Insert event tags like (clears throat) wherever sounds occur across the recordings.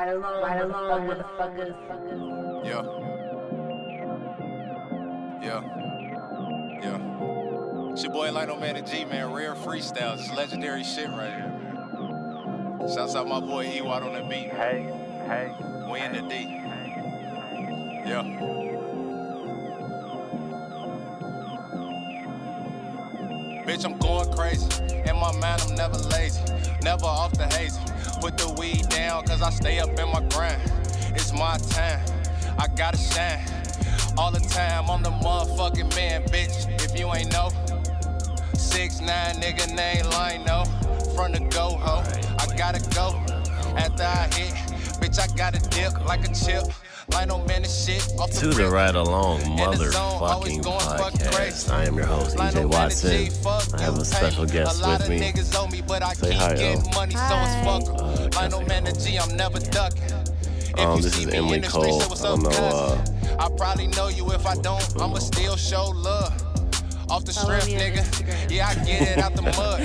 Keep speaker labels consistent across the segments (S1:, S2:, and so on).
S1: Right along, right along with the fuckers.
S2: Yeah. Yeah. Yeah. It's your boy Lino Man and G, man. Rare freestyles. It's legendary shit right here, man. Shouts out my boy Ewad on the beat.
S3: Hey, hey.
S2: We in the D. Yeah. Bitch, I'm going crazy. In my mind, I'm never lazy. Never off the hazy. Put the weed down, cause I stay up in my grind. It's my time. I gotta shine. All the time, I'm the motherfucking man, bitch. If you ain't know. Six nine nigga name Lino. From the go ho. I gotta go. After I hit, bitch, I gotta dip like a chip. Lino man and shit. Off
S4: To the
S2: rip.
S4: right along
S2: In the zone,
S4: motherfucking
S2: always going fuck
S4: podcast. I am your host, EJ Watson. I have a special guest with me.
S2: niggas owe me, but I
S4: Say hi, yo.
S2: getting money, so
S1: Hi.
S2: It's fuck 'em.
S4: Uh,
S2: Lino
S4: can't
S2: man
S4: say
S2: and G, I'm never ducking. If
S4: Um,
S2: you
S4: this
S2: see
S4: is
S2: me
S4: Emily
S2: in the street,
S4: Cole.
S2: say what's
S4: I
S2: up,
S4: don't know,
S2: cousin. I probably know you. If I don't, I'ma still show love. Off the
S1: Follow
S2: strength,
S1: me on
S2: nigga. Yeah, I get it out the (laughs) mud.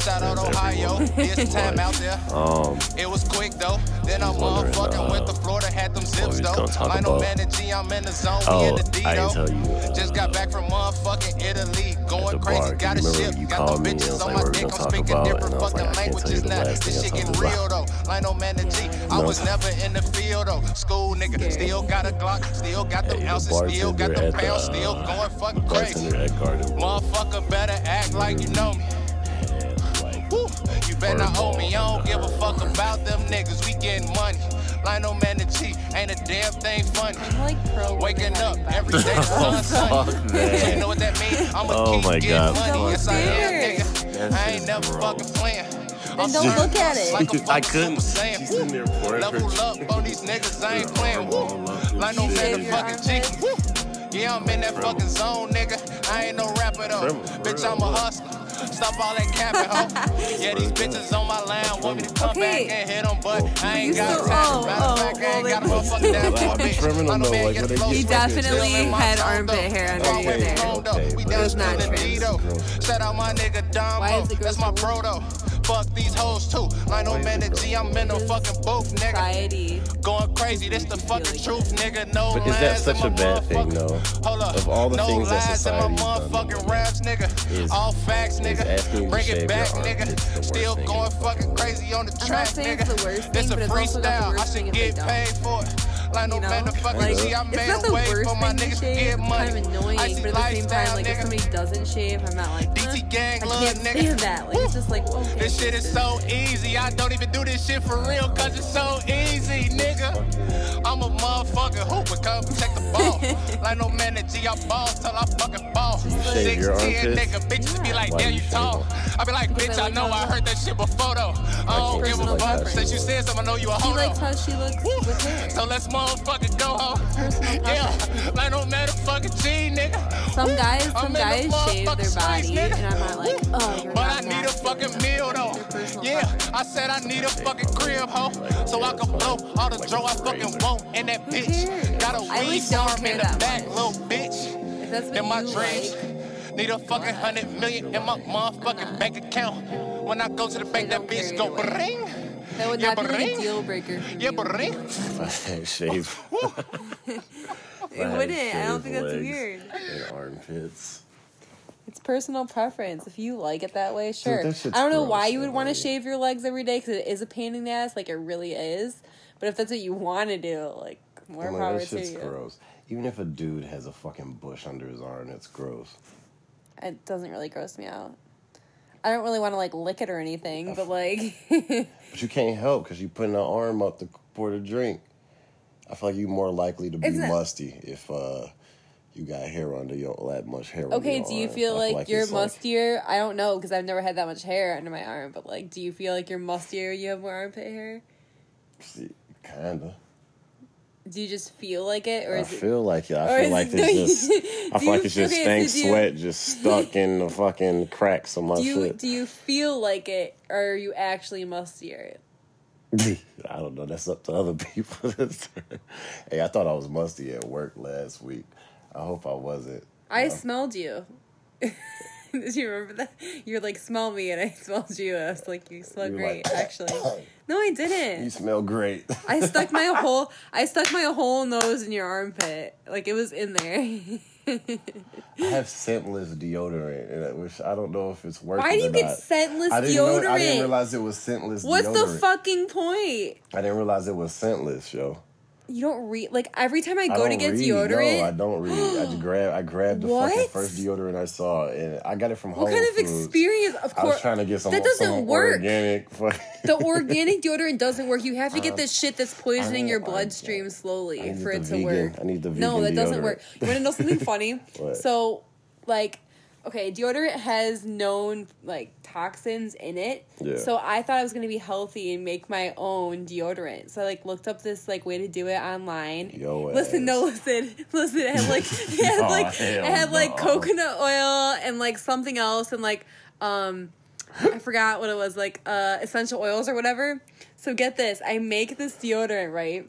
S2: Shout out
S4: There's
S2: Ohio.
S4: everyone.
S2: This (laughs) time out there.
S4: Um,
S2: It was quick though. Then I
S4: She's wondering,
S2: motherfucking
S4: uh,
S2: went to Florida, had them zips
S4: he's
S2: though.
S4: gonna talk
S2: Lino
S4: about.
S2: man and G, I'm in the zone. we
S4: oh,
S2: in the D
S4: I didn't
S2: though.
S4: tell you. uh,
S2: Just got back from motherfucking Italy,
S4: the
S2: going crazy. Got a ship, got
S4: called
S2: them
S4: me and
S2: bitches on my dick. I'm speaking different fucking
S4: like, I can't tell you
S2: languages now. This shit getting real though. Lino man and G, I was never in the field though. School nigga, still got a Glock, still got
S4: the
S2: ounces, still got
S4: the,
S2: pounds,
S4: uh,
S2: still going fucking crazy. Motherfucker better act like you know me. Woo. You better not owe me, I don't give a fuck about them niggas. We getting money. Lino man and G, ain't a damn thing funny.
S1: I'm like pro.
S2: Waking up
S1: women
S2: every day, (laughs) the
S4: Oh,
S2: sun sunny.
S4: fuck
S2: So
S4: that.
S2: you know what that means? I'ma
S4: Oh my God,
S2: money.
S1: fuck
S2: Yes, I am, nigga.
S4: That's
S2: I ain't never
S4: gross.
S2: fucking playing.
S1: Then don't look at it.
S2: Like a
S4: I couldn't.
S2: Super Saiyan.
S4: She's sitting there pouring her
S2: Level up on these niggas, I ain't playing. Woo. Like no
S1: You
S2: man,
S1: shave
S2: the fucking G.
S1: armpits?
S2: Woo. Yeah, I'm in that fucking zone, nigga. I ain't no rapper though. Bitch, I'm a hustler. Stop all that capping, ho. (laughs) Yeah, these bitches on my line want me to come
S1: Okay.
S2: back and hit them, but I ain't
S1: You
S2: got
S1: still-
S2: time.
S1: oh,
S2: Matter of
S1: oh,
S2: I ain't
S1: oh,
S2: got a motherfucking damn
S4: Well,
S2: for bitch.
S4: criminal,
S2: I know
S4: though,
S2: man
S4: like,
S2: get
S4: what they
S2: flow
S1: He definitely
S2: Still in my
S1: had armpit hair under
S2: Far
S1: his
S2: away
S1: hair.
S2: from.
S4: Okay,
S2: We
S4: but
S2: down
S1: it's not
S2: to the
S1: trimmed.
S2: D, though. Shout out my nigga
S1: Why
S2: Dom.
S1: is the girl
S2: That's my
S1: so
S2: bro though. Fuck these hoes too. Like no man and G, I'm in the fucking booth, nigga.
S1: Society.
S2: Going crazy, this the fucking
S1: feel
S2: truth, nigga. No
S4: But is that such a bad thing,
S2: motherfucking-
S4: though?
S2: Hold up.
S4: Of all the
S2: no
S4: things that
S2: lies in my motherfucking raps, nigga.
S4: is-
S2: All facts, nigga.
S4: asking you to
S2: Bring it
S4: your
S2: back, nigga. Still going fucking crazy on the
S1: I'm
S2: track,
S1: not saying
S2: nigga.
S1: it's the worst thing,
S2: a
S1: but it's also the
S2: freestyle.
S1: worst
S2: I
S1: thing
S2: should
S1: if
S2: get paid for it. Like no
S1: You know?
S2: man, the fucking
S1: Like,
S2: G, I
S1: it's
S2: made
S1: not
S2: a
S1: the
S2: way
S1: worst
S2: for my
S1: thing to
S2: niggas to
S1: shave.
S2: get
S1: It's
S2: money.
S1: kind of annoying,
S2: Icy
S1: but at the same time,
S2: lifestyle,
S1: like if somebody doesn't shave, I'm not like,
S2: DT
S1: "Huh,
S2: gang,
S1: I
S2: little
S1: can't
S2: nigga.
S1: stand that. Like it's just like, okay.
S2: This shit is so easy. I don't even do this shit for real, cause it's so easy, nigga. I'm a motherfucking hooper, come check the ball. (laughs) like no man that G, I ball till I fucking ball.
S4: you shave your
S2: 16,
S4: armpits?
S2: nigga, bitches be like,
S4: Why
S2: damn,
S4: do
S2: you
S4: you shave
S2: tall. I be like, bitch,
S1: I
S2: I know
S1: how
S2: I heard that shit before though. I don't give a
S1: Personal
S2: fuck. Since you said something, I know you a
S1: She
S2: hoe
S1: likes how she looks with hair.
S2: So let's motherfucking go, ho. (laughs) Yeah,
S1: preference.
S2: like no matter fucking G, nigga.
S1: Some guys,
S2: I'm
S1: some
S2: the
S1: guys shave their
S2: streets,
S1: body,
S2: nigga.
S1: and I'm not like, oh, you're
S2: But
S1: not
S2: I need a fucking meal though.
S1: Your
S2: Yeah,
S1: preference.
S2: I said I need a fucking crib, ho. So I can blow all the draw I fucking want in that bitch. Got a weed farm in the back,
S1: much.
S2: little bitch.
S1: If that's what
S2: In my
S1: you
S2: dreams.
S1: like,
S2: Need a fucking hundred million in my motherfucking bank account. When I go to the bank, that bitch
S1: care
S2: go
S1: either way.
S2: bring.
S1: That would
S2: Yeah,
S1: not be
S2: but
S1: like a deal breaker for
S2: Yeah,
S1: you.
S2: but ring.
S4: If I.
S1: It wouldn't.
S4: had
S1: I don't think that's
S4: legs
S1: weird.
S4: And armpits.
S1: It's personal preference. If you like it that way, sure.
S4: that
S1: I don't know why you would want to shave your legs every day because it is a pain in the ass. Like it really is. But if that's what you want to do, like more
S4: I'm like,
S1: power
S4: that
S1: to
S4: shit's
S1: you.
S4: gross. Even if a dude has a fucking bush under his arm, it's gross.
S1: It doesn't really gross me out. I don't really want to like lick it or anything, but like (laughs)
S4: But you can't help because you're putting an arm up to pour the drink. I feel like you're more likely to be
S1: It's not-
S4: musty if uh, you got hair under your that much hair.
S1: Okay, do you
S4: arm.
S1: feel
S4: I
S1: like, you're
S4: it's like-
S1: mustier? I don't know because I've never had that much hair under my arm. But like, do you feel like you're mustier? You have more armpit hair.
S4: See, kinda.
S1: Do you just feel like it, or
S4: I
S1: is it?
S4: feel like it. I feel like (laughs)
S1: no,
S4: it's just. I feel (laughs) like it's just
S1: okay,
S4: stank
S1: so do you-
S4: sweat just (laughs) stuck in the fucking cracks of my
S1: Do you
S4: shit.
S1: do you feel like it, or are you actually mustier?
S4: I don't know. That's up to other people. hey, I thought I was musty at work last week. I hope I wasn't.
S1: I
S4: Yeah.
S1: smelled you. (laughs) Did you remember that? You're like, smell me, and I (laughs) smelled you. I was like, you smell
S4: You
S1: great,
S4: like,
S1: actually. (clears throat) No, I didn't.
S4: You smell great. (laughs)
S1: I stuck my whole, I stuck my whole nose in your armpit, like it was in there.
S4: I have scentless deodorant, and I wish I don't know if it's working.
S1: Why do you get
S4: not.
S1: scentless
S4: I didn't Know, I didn't realize it was scentless.
S1: What's
S4: deodorant.
S1: the fucking point?
S4: I didn't realize it was scentless, yo.
S1: You don't read like every time I
S4: I
S1: go to
S4: don't
S1: get
S4: read.
S1: deodorant.
S4: No, I don't read. I just grab. I grabbed the fucking first deodorant I saw, and I got it from
S1: what
S4: Whole
S1: kind of
S4: Foods.
S1: experience? Of
S4: I was
S1: course,
S4: trying to get some.
S1: that doesn't
S4: some
S1: work.
S4: Organic.
S1: the (laughs) organic deodorant doesn't work. You have to get the shit that's poisoning your
S4: Uh, I- I-
S1: bloodstream
S4: I
S1: slowly
S4: need
S1: for it to
S4: vegan-
S1: work.
S4: I need the
S1: No,
S4: vegan
S1: that doesn't
S4: deodorant.
S1: work. You want to know something funny? (laughs)
S4: What?
S1: So, like, okay, deodorant has known like toxins in it.
S4: Yeah.
S1: So I thought I was gonna be healthy and make my own deodorant. So I like looked up this like way to do it online.
S4: Yo
S1: listen, no, listen, (laughs) listen. It had like it had
S4: Oh,
S1: like it had like coconut oil and like something else and like um I forgot what it was like uh essential oils or whatever. So get this, I make this deodorant right.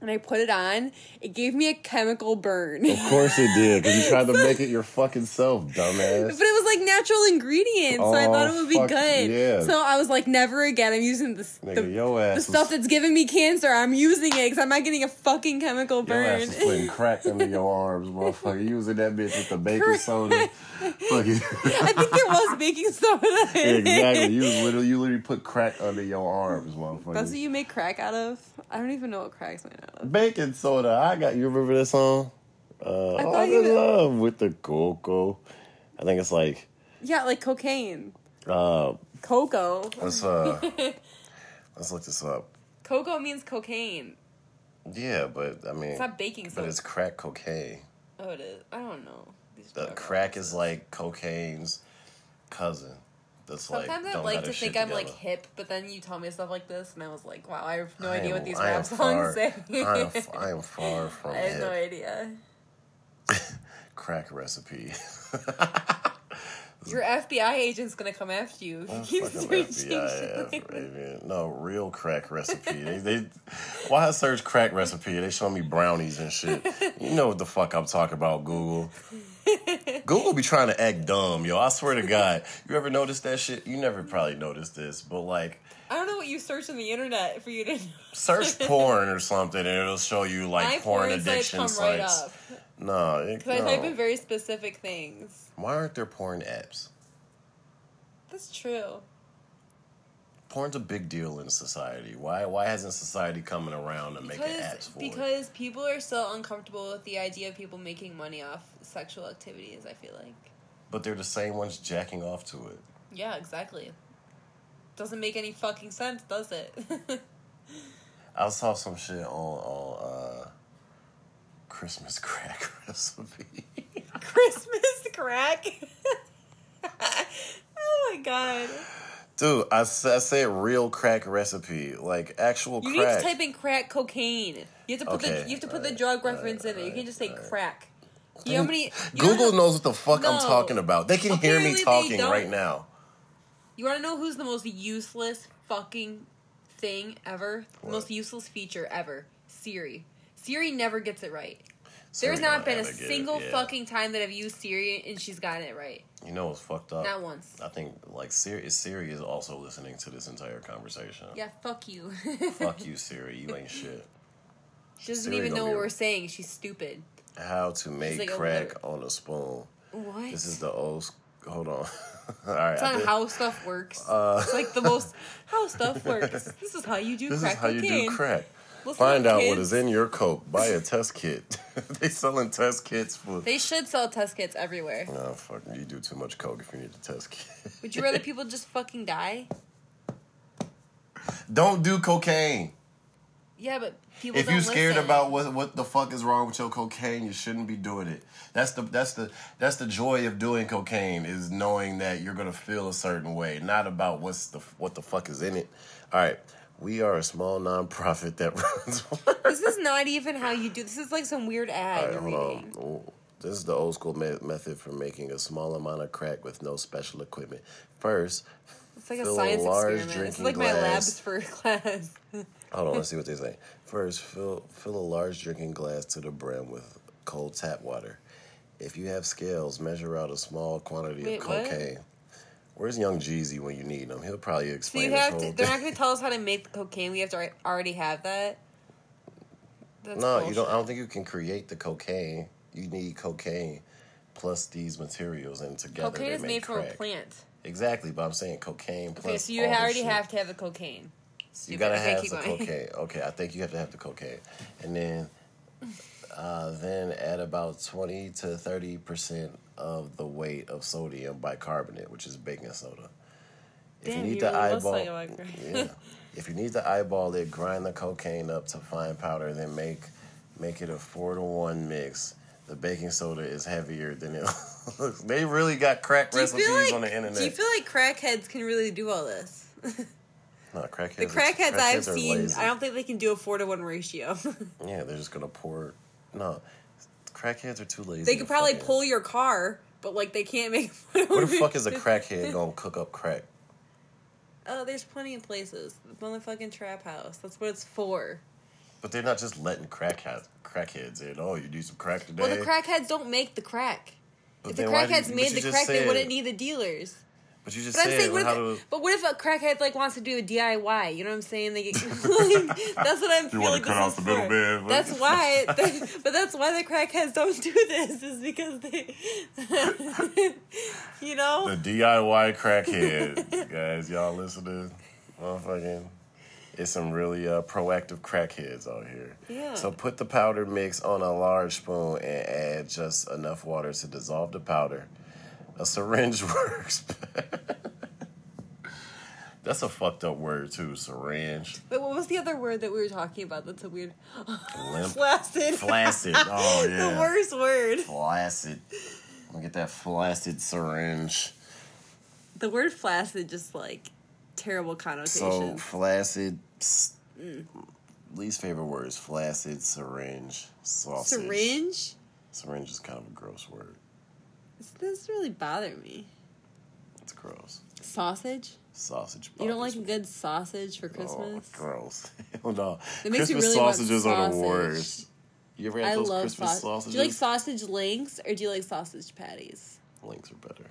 S1: And I put it on. It gave me a chemical burn.
S4: Of course it did, because you tried to (laughs) make it your fucking self, dumbass.
S1: But it was like natural ingredients, so I
S4: Oh,
S1: thought it would be good.
S4: yeah.
S1: So I was like, never again. I'm using this
S4: Nigga,
S1: the, the stuff that's giving me cancer. I'm using it because I'm not getting a fucking chemical
S4: Your ass
S1: burn.
S4: was putting (laughs) crack under your arms, motherfucker. Using that bitch with the baking soda. Fucking.
S1: I think there was baking soda. In
S4: exactly. You (laughs) literally, you literally put crack under your arms, motherfucker.
S1: That's what you make crack out of. I don't even know what crack's made out.
S4: Baking soda. I got. You remember that song? Uh,
S1: I thought
S4: I'm in love with the cocoa. I think it's like.
S1: Yeah, like cocaine,
S4: Uh,
S1: cocoa.
S4: let's uh, (laughs) let's look this up.
S1: Cocoa means cocaine.
S4: Yeah, but I mean,
S1: It's not baking soda.
S4: but it's crack cocaine.
S1: Oh, it is. I don't know. These
S4: The crack is like cocaine's cousin. That's like.
S1: Sometimes I
S4: don't
S1: like to think I'm like hip, but then you tell me stuff like this, and I was like, wow, I have no
S4: I
S1: idea
S4: am-
S1: what these
S4: I
S1: rap songs
S4: far-
S1: say.
S4: I am, (laughs) I am far from
S1: I have no idea. (laughs)
S4: Crack recipe. (laughs)
S1: Your FBI agent's gonna come after you. if oh, you keep searching
S4: FBI
S1: shit
S4: ass,
S1: like that.
S4: baby. No, real crack recipe. they, they, why I search crack recipe? They show me brownies and shit. You know what the fuck I'm talking about, Google. Google be trying to act dumb, yo. I swear to God. You ever noticed that shit? You never probably noticed this, but like,
S1: I don't know what you search on the internet for you to. (laughs)
S4: search (laughs) porn or something and it'll show you like
S1: My
S4: porn,
S1: porn sites
S4: addiction
S1: come right
S4: sites.
S1: up.
S4: No,
S1: Because I type in very specific things.
S4: Why aren't there porn apps?
S1: That's true.
S4: Porn's a big deal in society. Why why hasn't society coming around to make
S1: Because
S4: apps for it?
S1: because people are so uncomfortable with the idea of people making money off sexual activities. I feel like.
S4: But they're the same ones jacking off to it.
S1: Yeah, exactly. Doesn't make any fucking sense, does it? (laughs)
S4: I saw some shit on on uh, Christmas crack (laughs) recipe.
S1: Christmas crack. (laughs) oh my god.
S4: Dude, I, I said real crack recipe, like actual
S1: You
S4: crack.
S1: need to type in crack cocaine. You have to put
S4: Okay,
S1: the you have to put the drug reference in it. You can't just say crack. You know how many you
S4: Google
S1: know,
S4: knows what the fuck I'm talking about. They can hear me talking right now.
S1: You want to know who's the most useless fucking thing ever?
S4: What?
S1: most useless feature ever. Siri. Siri never gets it right. There's not been a
S4: ever get it,
S1: single
S4: yeah.
S1: fucking time that I've used Siri and she's gotten it right.
S4: You know what's fucked up?
S1: Not once.
S4: I think like Siri, Siri is also listening to this entire conversation.
S1: Yeah, fuck you. (laughs)
S4: Fuck you, (laughs) Siri. You ain't shit.
S1: she doesn't
S4: Siri
S1: even know what we're saying. She's stupid.
S4: How to make
S1: like
S4: crack on a spoon.
S1: What?
S4: This is the old. Hold on. (laughs) All right.
S1: It's not how stuff works.
S4: Uh,
S1: it's like the most how stuff works. This is how you do
S4: This
S1: crack
S4: is how you do crack.
S1: Listen
S4: Find out what
S1: kids.
S4: is in your coke. Buy a (laughs) test kit. (laughs) they selling test kits for.
S1: They should sell test kits everywhere.
S4: No, fuck. You do too much coke if you need a test kit.
S1: Would you rather (laughs) people just fucking die?
S4: Don't do cocaine.
S1: Yeah, but people.
S4: If you're scared
S1: listen.
S4: about what what the fuck is wrong with your cocaine, you shouldn't be doing it. That's the that's the that's the joy of doing cocaine is knowing that you're gonna feel a certain way, not about what's the what the fuck is in it. All right, we are a small nonprofit that (laughs) runs.
S1: this is not even how you do. This is like some weird ad
S4: All right,
S1: you're
S4: hold
S1: reading.
S4: Oh, This is the old school me- method for making a small amount of crack with no special equipment. First,
S1: It's like a
S4: fill a
S1: science
S4: large
S1: experiment. It's like my labs for (laughs) class.
S4: Hold on, let's see what they say. First, fill fill a large drinking glass to the brim with cold tap water. If you have scales, measure out a small quantity
S1: Wait,
S4: of
S1: what?
S4: Where's Young Jeezy when you need him? He'll probably explain.
S1: So
S4: you
S1: have to. They're not going to tell us how to make the cocaine. We have to already have that. That's
S4: No, you don't. I don't think you can create the cocaine. You need cocaine plus these materials, and together
S1: Cocaine
S4: they
S1: is
S4: make
S1: made from a plant.
S4: Exactly, but I'm saying cocaine plus.
S1: Okay, so you already have to have the cocaine.
S4: You gotta
S1: Okay,
S4: have the
S1: going.
S4: cocaine. (laughs) Okay, I think you have to have the cocaine, and then, uh, then add about twenty to thirty percent of the weight of sodium bicarbonate, which is baking soda. If
S1: Damn,
S4: you need
S1: you
S4: to
S1: really
S4: eyeball, (laughs) (laughs) yeah. If you need to eyeball it, grind the cocaine up to fine powder, then make make it a four to one mix. The baking soda is heavier than it (laughs) looks. They really got crack
S1: Do
S4: recipes
S1: like?
S4: on the internet.
S1: Do you feel like crackheads can really do all this?
S4: no, crackheads.
S1: The
S4: are-
S1: crackheads I've seen,
S4: lazy.
S1: I don't think they can do a four to one ratio.
S4: Yeah, they're just gonna pour. No, crackheads are too lazy.
S1: they could probably pull your car, but like they can't make.
S4: Where the fuck is a crackhead gonna cook up crack?
S1: Oh, there's plenty of places. The motherfucking trap house. That's what it's for.
S4: But they're not just letting crackheads crackheads in. Oh, you need some crack today.
S1: Well, the crackheads don't make the crack.
S4: But
S1: if the
S4: then why did
S1: crackheads
S4: you-
S1: made the crack, they wouldn't need the dealers.
S4: But you just
S1: But I'm
S4: said
S1: saying, what
S4: how
S1: if,
S4: to.
S1: but what if a crackhead like wants to do a DIY? You know what I'm saying? They (laughs) get, (laughs) that's what I'm
S4: You
S1: feeling.
S4: wanna cut out the middleman, but-
S1: That's why. (laughs) but that's why the crackheads don't do this. Is because they, you know.
S4: The DIY crackhead, guys, y'all listening? Motherfucking, it's some really uh, proactive crackheads out here.
S1: Yeah.
S4: So put the powder mix on a large spoon and add just enough water to dissolve the powder. A syringe (laughs) works. That's a fucked up word too, syringe.
S1: Wait, what was the other word that we were talking about? That's a weird.
S4: Limp. (laughs)
S1: Flaccid.
S4: Flaccid. (laughs) Oh yeah.
S1: the worst word.
S4: Flaccid. I'm gonna get that flaccid syringe.
S1: The word flaccid just like terrible
S4: So
S1: connotations.
S4: flaccid. s- mm. Least favorite words: flaccid, syringe, sausage.
S1: Syringe.
S4: Syringe is kind of a gross word.
S1: This, really bother me.
S4: It's gross.
S1: Sausage.
S4: Sausage.
S1: You don't like a good sausage for
S4: Oh,
S1: Christmas?
S4: gross. (laughs) Hell no.
S1: It makes
S4: Christmas
S1: really
S4: sausages are the worst. You ever had
S1: I
S4: those
S1: love
S4: Christmas
S1: sausage.
S4: sausages?
S1: Do you like sausage links or do you like sausage patties?
S4: Links are better.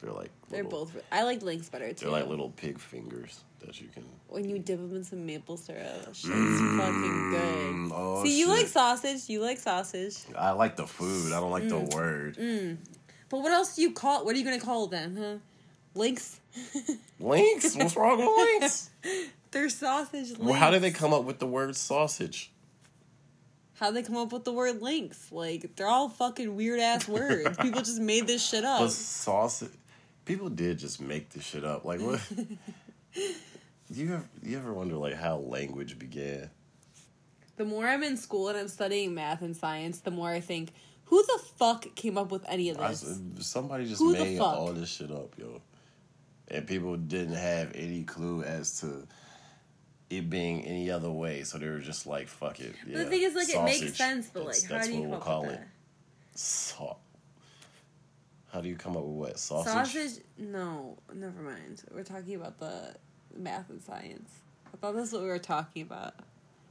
S4: They're like
S1: They're
S4: little-
S1: both. I like links better too.
S4: They're like little pig fingers that you can.
S1: when you dip them in some maple syrup. Shit's fucking good.
S4: Mm, oh,
S1: See, you
S4: shit.
S1: like sausage. You like sausage.
S4: I like the food. I don't like
S1: Mm.
S4: the word.
S1: But what else do you call? What are you gonna call them? Huh? Links. (laughs)
S4: Links? What's wrong with links? (laughs)
S1: They're sausage links.
S4: Well, how did they come up with the word sausage?
S1: How they come up with the word links? Like they're all fucking weird ass (laughs) words. People just made this shit up.
S4: But sausage. People did just make this shit up. Like what? Do (laughs) you ever you ever wonder like how language began?
S1: The more I'm in school and I'm studying math and science, the more I think, who the fuck came up with any of
S4: I,
S1: this?
S4: somebody just
S1: Who
S4: made all this shit up, yo. And people didn't have any clue as to it being any other way, so they were just like, "Fuck it."
S1: But
S4: Yeah,
S1: the thing is, like, it makes sense, but
S4: That's-
S1: like, how
S4: that's
S1: do you
S4: what we'll call it.
S1: that?
S4: Sa- How do you come up with what sausage?
S1: Sausage? No, never mind. We're talking about the math and science. I thought that's what we were talking about.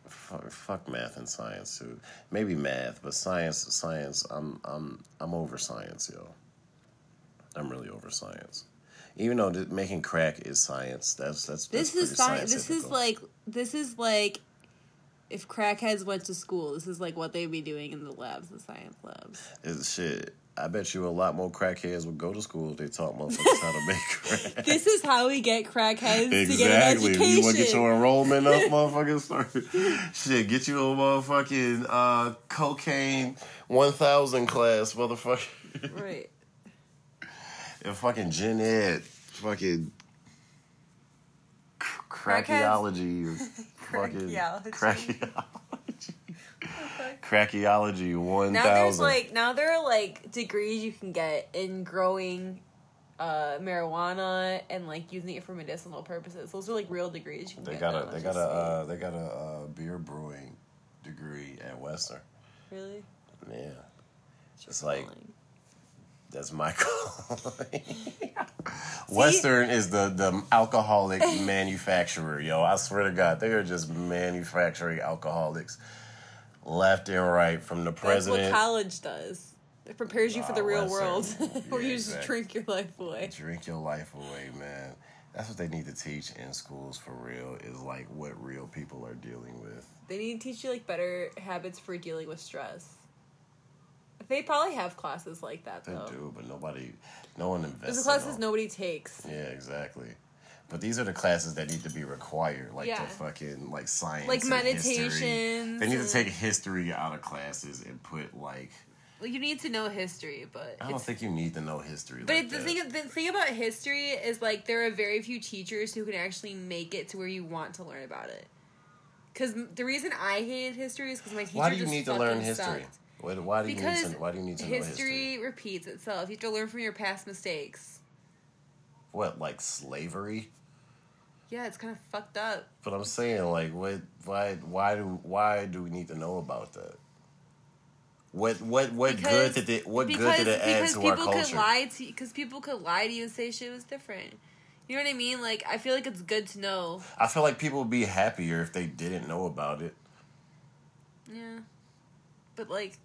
S4: Fuck, fuck math and science too. Maybe math, but science, science. I'm, I'm, I'm over science, yo. I'm really over science. Even though th- making crack is science, that's that's.
S1: This
S4: that's
S1: is science. This is like this is like if crackheads went to school. This is like what they'd be doing in the labs, the science labs.
S4: It's shit. I bet you a lot more crackheads would go to school if they taught motherfuckers how to (laughs) make crack.
S1: This is how we get crackheads to get an
S4: Exactly.
S1: education.
S4: You want to get your enrollment up, (laughs) motherfucker? Start. Shit, get you a motherfucking uh, cocaine 1000 class, motherfucker.
S1: right. (laughs)
S4: and fucking gen ed, fucking cr- crackyology, or fucking
S1: Crackyology.
S4: crackyology, crackyology one
S1: Now there's like now there are like degrees you can get in growing uh marijuana and like using it for medicinal purposes. Those are like real degrees you can
S4: they
S1: get.
S4: got
S1: now,
S4: a they
S1: let's
S4: got a
S1: just
S4: uh, they got a uh, beer brewing degree at Western.
S1: really.
S4: Yeah, it's like
S1: Calling.
S4: that's my (laughs) calling. (laughs) Western is the the alcoholic manufacturer, yo. I swear to God, they are just manufacturing alcoholics. Left and right from the president.
S1: That's what college does. It prepares you for the
S4: Nah,
S1: real world,
S4: sir. (laughs)
S1: where
S4: Yeah,
S1: you just
S4: exactly.
S1: drink your life away.
S4: Drink your life away, man. That's what they need to teach in schools for real. Is like what real people are dealing with.
S1: They need to teach you like better habits for dealing with stress. They probably have classes like that
S4: They
S1: though.
S4: do, but nobody, no one invests.
S1: Those classes
S4: them.
S1: nobody takes.
S4: Yeah, exactly. But these are the classes that need to be required, like
S1: Yeah.
S4: the fucking like science,
S1: Like
S4: history.
S1: meditations
S4: They need to take history out of classes and put like.
S1: Well, you need to know history, but
S4: I don't think you need to know history.
S1: But
S4: like
S1: the
S4: that.
S1: thing, the thing about history is like there are very few teachers who can actually make it to where you want to learn about it. Because the reason I hated history is because my teacher
S4: why do you
S1: just
S4: need to learn history?
S1: sucked.
S4: Why, do you
S1: Because
S4: need to? Why do you need to know
S1: history
S4: history?
S1: repeats itself. You have to learn from your past mistakes.
S4: What like slavery?
S1: Yeah, it's kind of fucked up.
S4: But I'm saying like what? Why? Why do? Why do we need to know about that? What? What? What good did it? What good did it add to our culture?
S1: Because people could lie to because people could lie to you and say shit was different. You know what I mean? Like I feel like it's good to know.
S4: I feel like people would be happier if they didn't know about it.
S1: Yeah, but like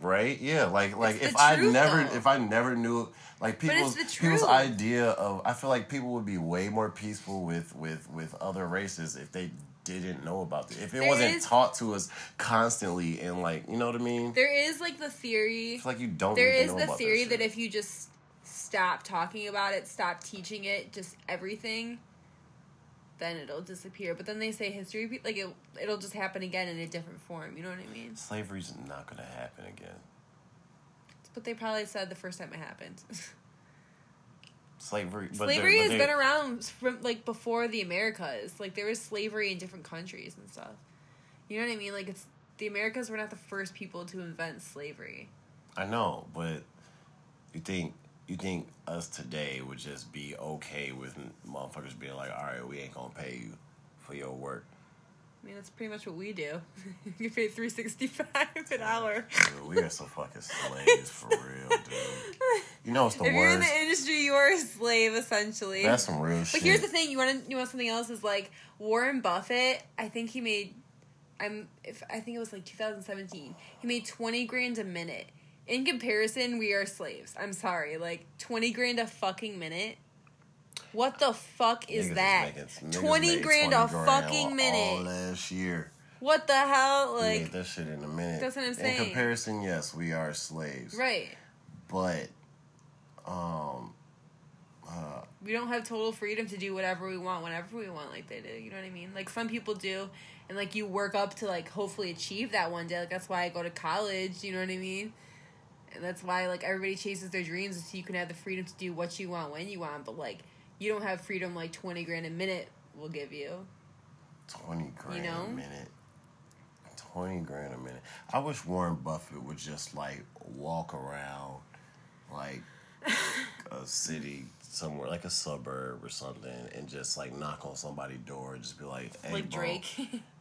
S4: Right? Yeah, like like
S1: It's
S4: if I
S1: truth,
S4: never
S1: though.
S4: if I never knew like people's people's idea of I feel like people would be way more peaceful with with with other races if they didn't know about it. If it
S1: There
S4: wasn't
S1: is-
S4: taught to us constantly and like, you know what I mean?
S1: there is like the theory.
S4: It's like you don't
S1: There
S4: know
S1: the theory
S4: that,
S1: that if you just stop talking about it, stop teaching it, just everything, then it'll disappear. But then they say history, like it, it'll just happen again in a different form. You know what I mean?
S4: slavery's not gonna happen again.
S1: But they probably said the first time it happened. (laughs)
S4: Slavery but
S1: slavery has been around from like before the Americas. Like there was slavery in different countries and stuff. You know what I mean? Like it's the Americas were not the first people to invent slavery.
S4: I know, but you think you think us today would just be okay with motherfuckers being like, all right, we ain't gonna pay you for your work.
S1: I mean, that's pretty much what we do. (laughs) you pay three sixty five an hour.
S4: Dude, we are so fucking slaves for real, dude. You know what's the
S1: if you're in the industry, you are a slave essentially.
S4: That's some real
S1: but
S4: shit.
S1: here's the thing: you want to you want something else? Is like Warren Buffett. I think he made. I'm if I think it was like 2017. He made 20 grand a minute. In comparison, we are slaves. I'm sorry, like 20 grand a fucking minute. What the fuck is
S4: Niggas
S1: that?
S4: making-
S1: 20 grand
S4: 20
S1: a
S4: grand
S1: fucking minute.
S4: Last year.
S1: What the hell?
S4: we
S1: Like
S4: made that shit in a minute.
S1: That's what I'm saying.
S4: In comparison, yes, we are slaves.
S1: right.
S4: But, um,
S1: we don't have total freedom to do whatever we want whenever we want like they do you know what i mean like some people do and like you work up to like hopefully achieve that one day like that's why i go to college you know what i mean that's why like everybody chases their dreams so you can have the freedom to do what you want when you want but like you don't have freedom like 20 grand a minute will give you
S4: 20 grand
S1: know?
S4: a minute. 20 grand a minute. I wish Warren Buffett would just like walk around like (laughs) a city somewhere, like a suburb or something, and just like knock on somebody's door and just be like, hey,
S1: like
S4: bro.
S1: drake (laughs)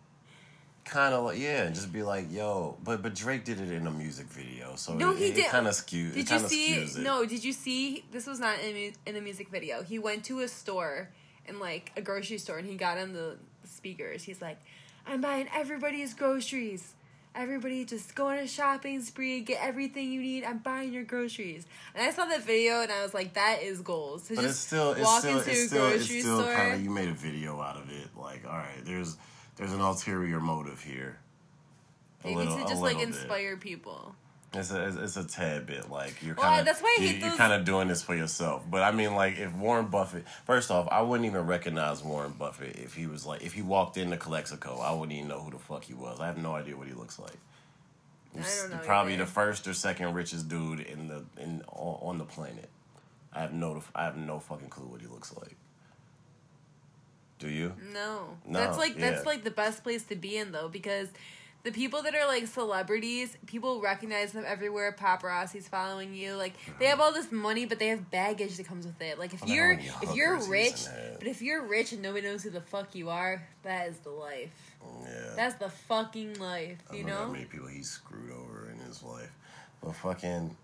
S4: Kind of like, yeah, and just be like, yo. But but Drake did it in a music video, so
S1: No,
S4: it,
S1: he did.
S4: kind of skews.
S1: Did you see? No, did you see? This was not in, a in a music video. He went to a store, in like a grocery store, and he got on the speakers. He's like, "I'm buying everybody's groceries. Everybody, just go on a shopping spree, get everything you need. I'm buying your groceries." And I saw that video, and I was like, "That is goals." To
S4: But
S1: just
S4: it's still, it's still, it's
S1: a
S4: still, it's still kind of you made a video out of it. Like, all right, there's there's an ulterior motive here. A
S1: Maybe
S4: little-
S1: to just like
S4: little bit.
S1: inspire people.
S4: It's a, it's- a tad bit like you're kind of
S1: that's why I
S4: you, you're kind of doing this for yourself. But I mean, like if Warren Buffett, first off, I wouldn't even recognize Warren Buffett if he was like if he walked into Calexico, I wouldn't even know who the fuck he was. I have no idea what he looks like. He's
S1: don't know
S4: probably
S1: either.
S4: the first or second richest dude in the in on, on the planet. I have no I have no fucking clue what he looks like. Do you?
S1: No.
S4: No,
S1: That's like that's
S4: yeah.
S1: like the best place to be in though because the people that are like celebrities, people recognize them everywhere. Paparazzi's following you. Like they have all this money, but they have baggage that comes with it. Like if
S4: Well,
S1: you're if you're rich, but if you're rich and nobody knows who the fuck you are, that is the life.
S4: Yeah.
S1: That's the fucking life.
S4: I
S1: You
S4: don't know how many people he screwed over in his life. But fucking,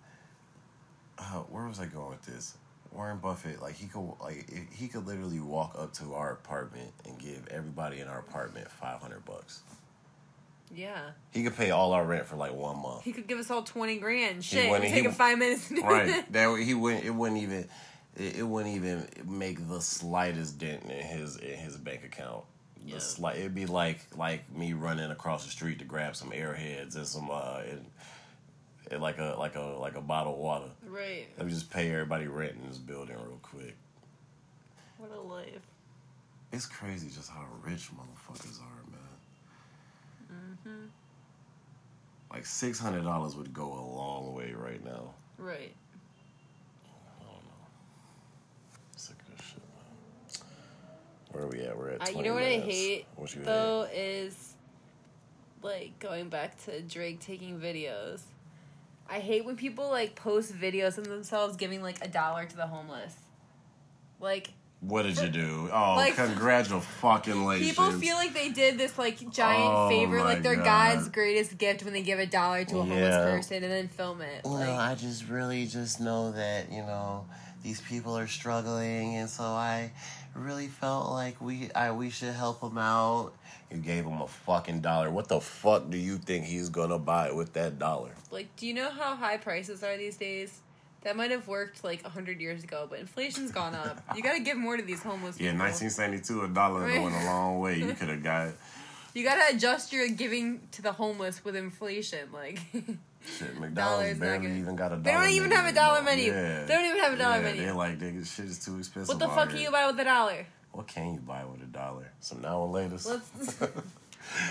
S4: uh, where was I going with this? Warren Buffett, like he could, like he could literally walk up to our apartment and give everybody in our apartment five hundred bucks.
S1: Yeah.
S4: He could pay all our rent for like one month.
S1: He could give us all 20 grand. Shit. take him five minutes to
S4: right.
S1: it.
S4: That he wouldn't. It wouldn't even. It, it wouldn't even make the slightest dent in his in his bank account. The
S1: Yeah.
S4: slight. It'd be like like me running across the street to grab some airheads and some uh and, and like a like a like a bottle of water.
S1: Right.
S4: Let me just pay everybody rent in this building real quick.
S1: What a life.
S4: It's crazy just how rich motherfuckers are, man.
S1: Mm-hmm.
S4: Like six hundred dollars would go a long way right now.
S1: Right. I don't know.
S4: Sick of this shit, man. Where are we at? We're at.
S1: Uh,
S4: 20
S1: you know what I
S4: minutes.
S1: hate
S4: What you hate?
S1: though is like going back to Drake taking videos. I hate when people like post videos of themselves giving like a dollar to the homeless. Like
S4: What did you do? Oh,
S1: Like-
S4: congratulations!
S1: people feel like they did this like giant
S4: Oh
S1: favor, like they're
S4: God.
S1: God's greatest gift when they give a dollar to a homeless
S4: Yeah.
S1: person and then film it.
S4: You
S1: Like,
S4: I just really just know that you know these people are struggling, and so I really felt like we I we should help them out. You gave him a fucking dollar. What the fuck do you think he's gonna buy with that dollar?
S1: like, do you know how high prices are these days? That might have worked like a hundred years ago, but inflation's gone up. You got to give more to these homeless people.
S4: Yeah,
S1: people.
S4: 1972, a dollar
S1: Right.
S4: went a long way. You (laughs) could have got
S1: You gotta adjust your giving to the homeless with inflation. Like (laughs)
S4: shit. (laughs)
S1: Dollar's
S4: McDonald's
S1: not
S4: barely
S1: gonna-
S4: even got a dollar.
S1: they don't even
S4: menu
S1: have a dollar menu.
S4: Yeah.
S1: They don't even have a dollar
S4: Yeah,
S1: menu.
S4: They're like, nigga, shit is too expensive.
S1: what the fuck can you buy with a dollar?
S4: What can you buy with a dollar? Some Now and Laters.
S1: Let's. (laughs)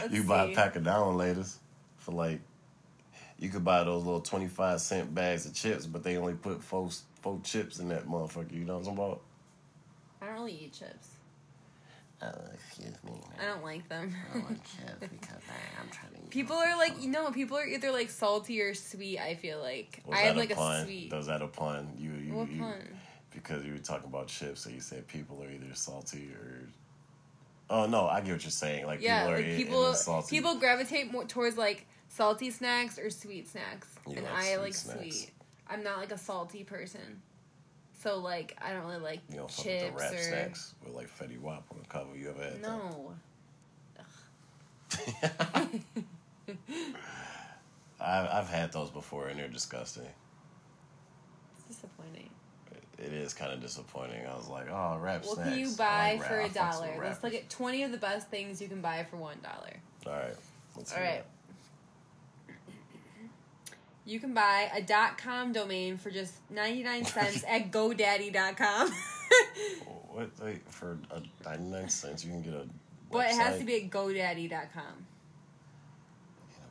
S1: let's
S4: you buy
S1: see.
S4: a pack of down laters for like you could buy those little 25 cent bags of chips but they only put four, four chips in that motherfucker you know what i'm talking about
S1: I don't really eat chips.
S4: uh, excuse me
S1: I don't like them.
S4: I don't like chips because I, i'm trying to eat
S1: people are like, you know, people are either like salty or sweet. I feel like
S4: was
S1: I
S4: that
S1: have like
S4: a pun
S1: a sweet.
S4: was that a pun you you,
S1: What
S4: you
S1: pun?
S4: Because you were talking about chips and you said people are either salty or oh no i get what you're saying like
S1: Yeah,
S4: people are
S1: like people
S4: salty
S1: people gravitate more towards like salty snacks or sweet snacks,
S4: You
S1: and I like
S4: snacks.
S1: sweet. I'm not like a salty person, so like I don't really like
S4: you know fuck with
S1: chips
S4: the rap
S1: or
S4: snacks with like Fetty Wap on the cover you ever had
S1: no. (laughs) (laughs)
S4: I've, I've had those before and they're disgusting. It is kind of disappointing. I was like, oh, rap
S1: What
S4: snacks.
S1: can you buy
S4: like
S1: for a dollar? Let's look at 20 of the best things you can buy for one dollar.
S4: All right. Let's
S1: All right. You can buy a dot com domain for just 99 (laughs) cents at GoDaddy.com.
S4: that. (laughs) What, wait, for a 99 cents, you can get a.
S1: but it has to be at GoDaddy.com.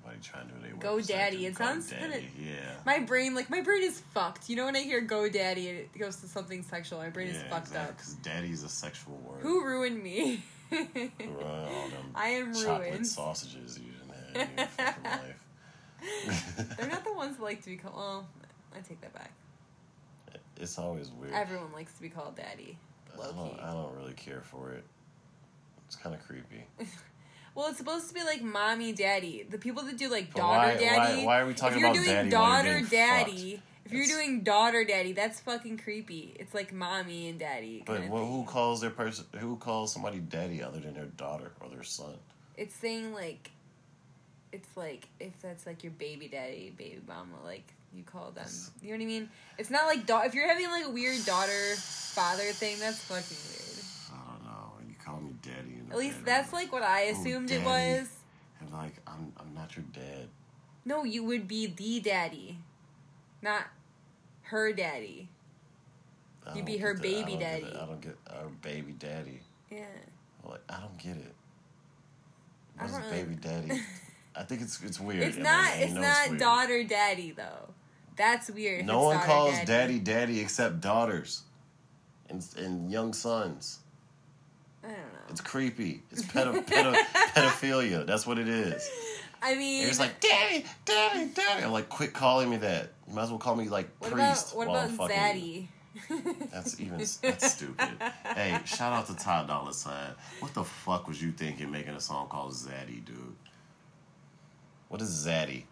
S4: Nobody trying to do their
S1: GoDaddy, it sounds
S4: GoDaddy,
S1: kinda-
S4: Yeah.
S1: My brain, like, my brain is fucked. You know, when I hear GoDaddy and it goes to something sexual, my brain is
S4: yeah,
S1: fucked up.
S4: Because daddy's a sexual word.
S1: Who ruined me?
S4: Run all (laughs) them
S1: I am
S4: chocolate
S1: ruined.
S4: sausages you didn't have in your fucking life. (laughs)
S1: They're not the ones that like to be called. Well, I take that back.
S4: It's always weird.
S1: Everyone likes to be called daddy.
S4: I don't. I don't really care for it. It's kind of creepy. (laughs)
S1: Well, it's supposed to be like mommy, daddy. The people that do like
S4: But
S1: daughter,
S4: why-
S1: daddy.
S4: why- why are we talking
S1: if you're
S4: about
S1: doing
S4: daddy while you're
S1: daughter,
S4: being
S1: daddy.
S4: fucked?
S1: If you're
S4: It's-
S1: doing daughter, daddy, that's fucking creepy. It's like mommy and daddy.
S4: But well, who calls their person? Who calls somebody daddy other than their daughter or their son?
S1: It's saying like, it's like if that's like your baby daddy, baby mama, like you call them. You know what I mean? It's not like da- if you're having like a weird daughter father thing. That's fucking weird.
S4: I don't know. You call me daddy. in the
S1: At least that's like what I assumed it
S4: Oh, daddy.
S1: was.
S4: And like, I'm I'm not your dad.
S1: No, you would be the daddy, not her daddy.
S4: I
S1: You'd be her baby daddy.
S4: I don't get our baby daddy.
S1: Yeah.
S4: Like, I don't get it. What's
S1: really-
S4: baby daddy? (laughs) I think it's it's weird.
S1: It's not. It's not
S4: weird.
S1: daughter daddy though. That's weird.
S4: No
S1: it's
S4: one calls daddy daddy except daughters, and and young sons.
S1: I don't know.
S4: It's creepy. It's (laughs) pedo- pedo- pedophilia. That's what it is.
S1: I mean,
S4: it's like, daddy, daddy, daddy. I'm like, quit calling me that. You might as well call me like
S1: what about
S4: priest.
S1: what
S4: while
S1: about
S4: I'm
S1: zaddy?
S4: That's even that's stupid. Hey, shout out to Ty Dolla Sign. What the fuck was you thinking making a song called Zaddy, dude? What is Zaddy?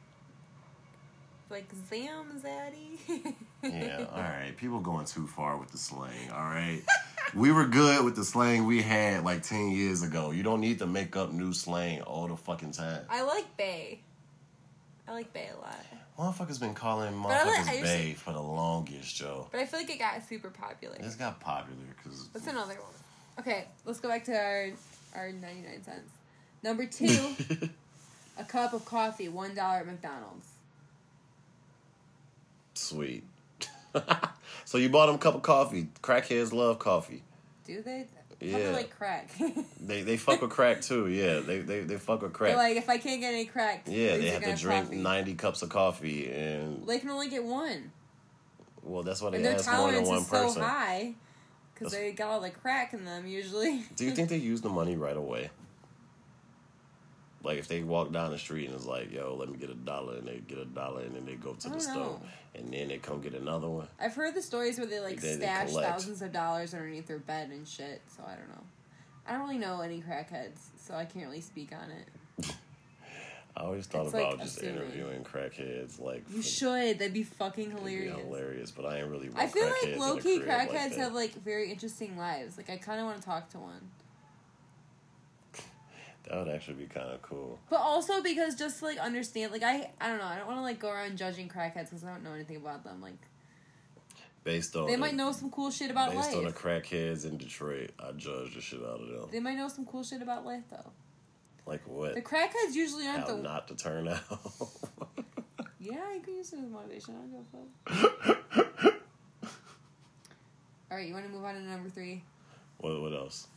S1: like Zam zaddy.
S4: Yeah, all right. People going too far with the slang. All right. (laughs) we were good with the slang we had like ten years ago. You don't need to make up new slang all the fucking time.
S1: I like Bay. I like Bay a lot.
S4: Motherfuckers been calling motherfuckers
S1: like-
S4: Bay for the longest, Joe.
S1: But I feel like it got super popular.
S4: This got popular because
S1: What's another one? Okay, let's go back to our our ninety nine cents. Number two, (laughs) a cup of coffee, one dollar at McDonald's.
S4: sweet. (laughs) so you bought them a cup of coffee. Crackheads love coffee.
S1: Do they?
S4: Yeah.
S1: Like crack. (laughs)
S4: They they fuck with crack too. Yeah, they they, they fuck with crack.
S1: They're like, if I can't get any crack,
S4: yeah, they have to drink
S1: coffee.
S4: ninety cups of coffee, and
S1: They can only get one,
S4: well, that's why they
S1: and
S4: ask more than one
S1: is so high because they got all the crack in them usually.
S4: Do you think they use the money right away? Like if they walk down the street and it's like, "Yo, let me get a dollar," and they get a dollar, and then they go to the store,
S1: know.
S4: and then they come get another one.
S1: I've heard the stories where they like
S4: They- they
S1: stash
S4: collect.
S1: thousands of dollars underneath their bed and shit. So I don't know. I don't really know any crackheads, so I can't really speak on it. (laughs)
S4: I always thought
S1: It's, like,
S4: about just
S1: assuming.
S4: interviewing crackheads, like
S1: You
S4: for-
S1: should. That'd be fucking
S4: it'd be
S1: hilarious.
S4: hilarious. But I ain't really.
S1: I
S4: want
S1: feel
S4: crackheads
S1: like
S4: in
S1: low key
S4: crib
S1: crackheads
S4: that.
S1: have like very interesting lives. Like I kind of want to talk to one,
S4: That would actually be kind of cool.
S1: but also because just to, like understand, like I I don't know, I don't want to like go around judging crackheads because I don't know anything about them. Like
S4: Based on
S1: they
S4: the-
S1: might know some cool shit about
S4: Based on the crackheads in Detroit, I judge the shit out of them.
S1: They might know some cool shit about life though.
S4: Like what?
S1: The crackheads usually aren't
S4: How
S1: the
S4: not to turn out. (laughs)
S1: yeah. I can use it as motivation. I don't give a fuck. (laughs) All right, you want to move on to number three?
S4: what? What else?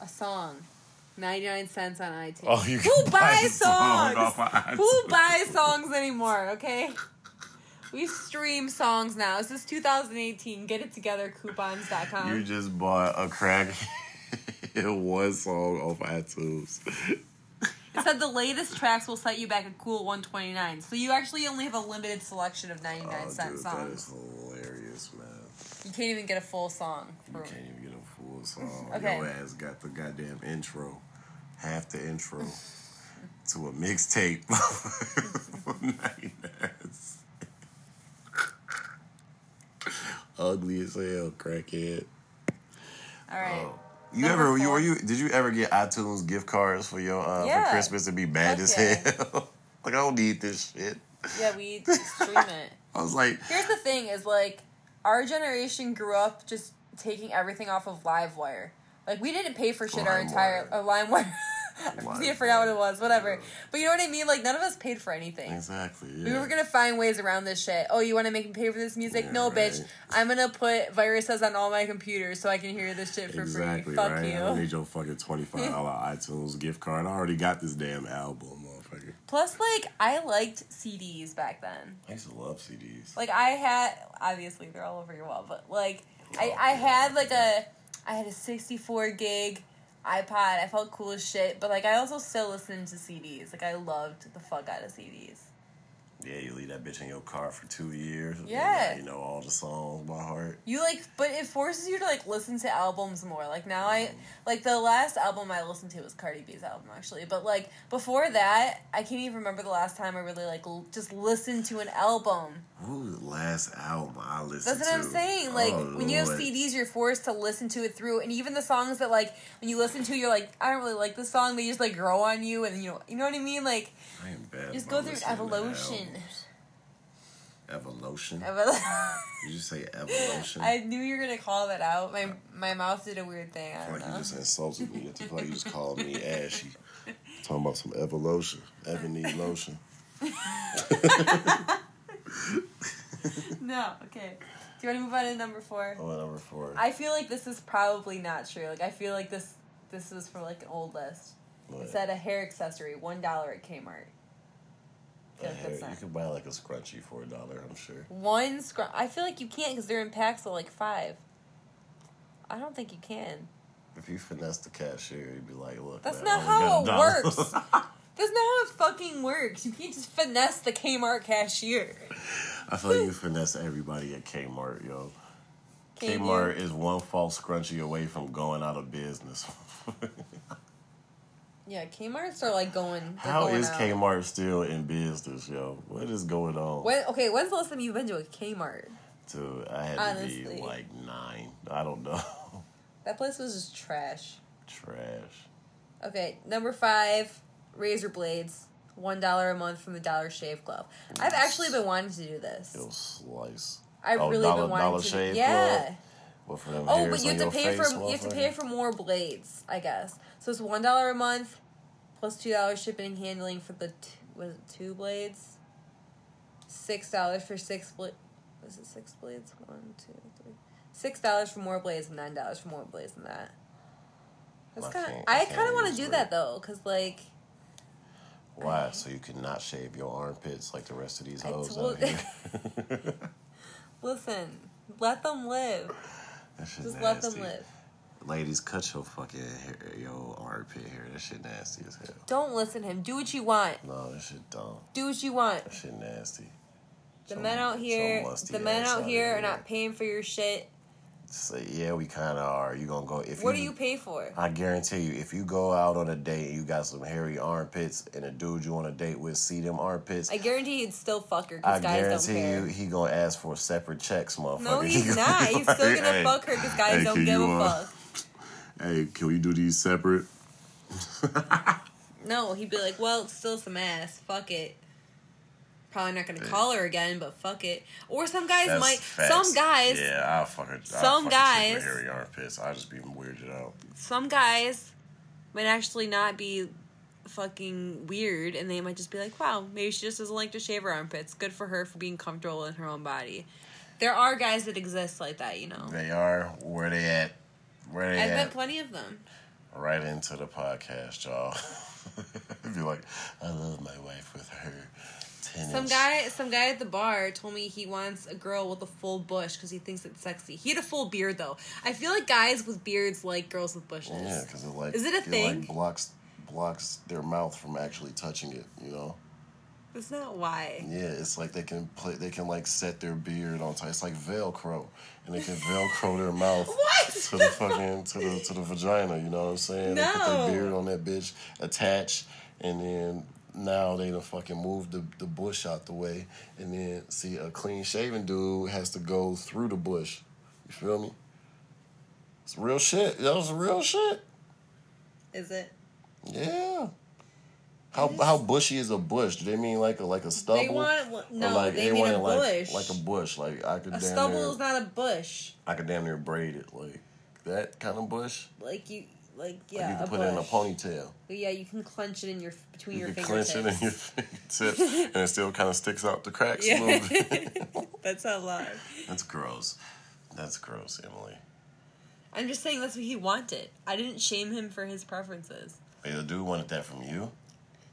S1: A song. 99 cents on iTunes.
S4: Oh, you
S1: Who buys
S4: a song
S1: songs? Who buys songs anymore, okay? We stream songs now. This is 2018. Get it together, coupons.com.
S4: You just bought a crack (laughs) one song off iTunes.
S1: It said the latest tracks will set you back a cool 129. So you actually only have a limited selection of 99
S4: Oh,
S1: cent
S4: dude, that
S1: songs.
S4: is hilarious, man.
S1: You can't even get a full song.
S4: You can't even get a full song.
S1: Okay.
S4: Your ass got the goddamn intro, half the intro to a mixtape. 99 cents. (laughs) Ugly as hell, crackhead.
S1: all right.
S4: Oh. You
S1: Number
S4: ever you were you did you ever get iTunes gift cards for your uh
S1: Yeah.
S4: for Christmas to be bad
S1: Fuck
S4: as hell? (laughs) like I don't need this shit.
S1: Yeah, we stream it. (laughs)
S4: I was like,
S1: Here's the thing: is like our generation grew up just taking everything off of LiveWire. Like we didn't pay for shit our entire
S4: LimeWire.
S1: uh, (laughs) LimeWire. I forgot what it was. Whatever.
S4: Yeah.
S1: But you know what I mean? Like none of us paid for anything.
S4: exactly.
S1: We were gonna find ways around this shit. Oh, you want to make me pay for this music?
S4: Yeah,
S1: no, bitch. I'm gonna put viruses on all my computers so I can hear this shit for
S4: exactly
S1: free. Fuck
S4: right. I don't need your fucking twenty five dollar (laughs) iTunes gift card. I already got this damn album, motherfucker.
S1: Plus, like I liked CDs back then.
S4: I used to love CDs.
S1: Like I had, obviously they're all over your wall, but like I, I had like a, I had a 64 gig iPod. I felt cool as shit, but like I also still listened to CDs. Like I loved the fuck out of CDs.
S4: Yeah, you leave that bitch in your car for two years.
S1: Yeah.
S4: you know all the songs by heart.
S1: You like, but it forces you to like listen to albums more. Like now, I mm-hmm. like the last album I listened to was Cardi B's album actually. But like before that, I can't even remember the last time I really like l- just listened to an album.
S4: What was the last album I listened
S1: That's what I'm saying. Like
S4: Oh,
S1: when you have CDs, you're forced to listen to it through, and even the songs that like when you listen to, you're like, I don't really like this song. They just like grow on you, and you know, you know what I mean. Like
S4: I am.
S1: Just go through
S4: listening to
S1: evolution.
S4: albums. Evolution. (laughs)
S1: I
S4: You just say evolution.
S1: I knew you were gonna call that out. My my mouth did a weird thing. I
S4: feel
S1: don't
S4: like you just insulted me. I like you just called me ashy. Talking about some evolution. Ebony lotion. (laughs)
S1: No, okay. Do you want to move on to number four?
S4: Oh, number four.
S1: I feel like this is probably not true. Like I feel like this this is for like an old list.
S4: What?
S1: It said a hair accessory, one dollar at Kmart.
S4: A
S1: feel like
S4: hair- you can buy like a scrunchie for a dollar, I'm sure.
S1: One scrun. I feel like you can't because they're in packs of like five. I don't think you can.
S4: If you finesse the cashier, you'd be like, look.
S1: That's
S4: man,
S1: not how it
S4: got a dollar.
S1: works. (laughs) That's not how it fucking works. You can't just finesse the Kmart cashier.
S4: I feel like you (laughs) finesse everybody at Kmart, yo.
S1: Can you?
S4: Kmart is one false scrunchie away from going out of business. (laughs)
S1: Yeah, Kmart's are like going.
S4: How
S1: going
S4: is
S1: out.
S4: Kmart still in business, yo? What is going on?
S1: When, okay, when's the last time you've been to a Kmart?
S4: Dude, I had to be like nine. I don't know. (laughs)
S1: That place was just trash.
S4: Trash.
S1: Okay, number five, razor blades. One dollar a month from the Dollar Shave Club. I've actually been wanting to do this.
S4: It'll slice.
S1: I've
S4: Oh,
S1: really
S4: Dollar-
S1: been wanting
S4: Dollar
S1: to.
S4: Shave
S1: yeah.
S4: Club? What for them
S1: Oh, but you have to pay for you have to pay for more blades, I guess. So it's one dollar a month, plus two dollars shipping and handling for the t- was it two blades? Six dollars for six blades. Was it six blades? One, two, three. Six dollars for more blades and nine dollars for more blades than that. That's
S4: I
S1: kind of.
S4: I
S1: I kind of want to do that though, cause like
S4: Why? So you can not shave your armpits like the rest of these hoes out here. (laughs)
S1: listen, let them live. (laughs)
S4: That shit
S1: Just let them live.
S4: Ladies, cut your fucking hair, your armpit hair. That shit nasty as hell.
S1: Don't listen to him. Do what you want.
S4: No, that shit dumb.
S1: Do what you want.
S4: That shit nasty.
S1: The
S4: Some-
S1: men out here, the men out here. are not paying for your shit.
S4: Say, yeah, we kind of are. You gonna go if
S1: What
S4: you?
S1: do you pay for?
S4: I guarantee you, if you go out on a date and you got some hairy armpits, and a dude you on a date with see them armpits,
S1: I guarantee he'd still fuck her
S4: I
S1: because guys don't
S4: guarantee
S1: care.
S4: you, he gonna ask for separate checks, motherfucker.
S1: no, he's not. (laughs) He's still gonna
S4: "Hey,
S1: fuck her because guys
S4: hey,
S1: don't give a
S4: uh,
S1: fuck.
S4: Hey, can we do these separate?
S1: No, he'd be like, well, it's still some ass. Fuck it. Probably not gonna call her again, but fuck it. Or some guys
S4: That's
S1: might.
S4: facts.
S1: Some guys.
S4: Yeah, I'll fuck her. I'll
S1: Some
S4: fuck
S1: guys-
S4: hairy armpits. I'll just be weirded out.
S1: Some guys might actually not be fucking weird, and they might just be like, wow, maybe she just doesn't like to shave her armpits. Good for her for being comfortable in her own body. There are guys that exist like that, you know.
S4: They are where they at. Where they at
S1: I've
S4: at?
S1: met plenty of them.
S4: right into the podcast, y'all. (laughs) be like, I love my wife with her
S1: Some guy, some guy at the bar told me he wants a girl with a full bush because he thinks it's sexy. He had a full beard though. I feel like guys with beards like girls with bushes.
S4: Yeah, because it like
S1: Is it a thing?
S4: like blocks blocks their mouth from actually touching it. You know.
S1: That's not why.
S4: Yeah, it's like they can play. They can like set their beard on. T- it's like Velcro, and they can Velcro their mouth (laughs)
S1: What?
S4: to the fucking to the to the vagina. You know what I'm saying? They put
S1: No.
S4: their beard on that bitch, attach, and then now they done fucking move the the bush out the way, and then see a clean shaven dude has to go through the bush. You feel me? It's real shit. That was real shit.
S1: Is it?
S4: Yeah. How how bushy is a bush? Do they mean like a like a stubble?
S1: They want no.
S4: Or like
S1: they mean a
S4: want it
S1: bush.
S4: like like a bush. Like I could
S1: A
S4: damn
S1: stubble
S4: near,
S1: is not a bush.
S4: I could damn near braid it like that kind of bush.
S1: Like you, like yeah,
S4: you can
S1: a
S4: put
S1: bush.
S4: it in a ponytail.
S1: But yeah, you can clench it in your between
S4: You
S1: your
S4: can
S1: fingertips.
S4: clench it in your (laughs) fingertips, and it still kind of sticks out the cracks a
S1: yeah,
S4: little bit. (laughs)
S1: that's how loud.
S4: That's gross. That's gross, Emily.
S1: I'm just saying that's what he wanted. I didn't shame him for his preferences.
S4: Hey, the dude wanted that from you.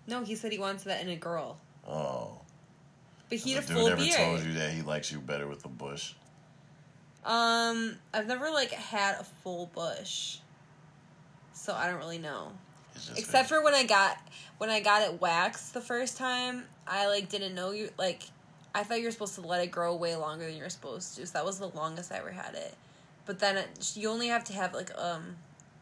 S1: No, he said he wants that in a girl.
S4: Oh,
S1: But he had a
S4: dude
S1: full
S4: never
S1: beard.
S4: told you that he likes you better with a bush.
S1: Um, I've never like had a full bush, so I don't really know. Except for when I got when I got it waxed the first time, I like didn't know you like. I thought you were supposed to let it grow way longer than you're supposed to. So that was the longest I ever had it. But then it, you only have to have like um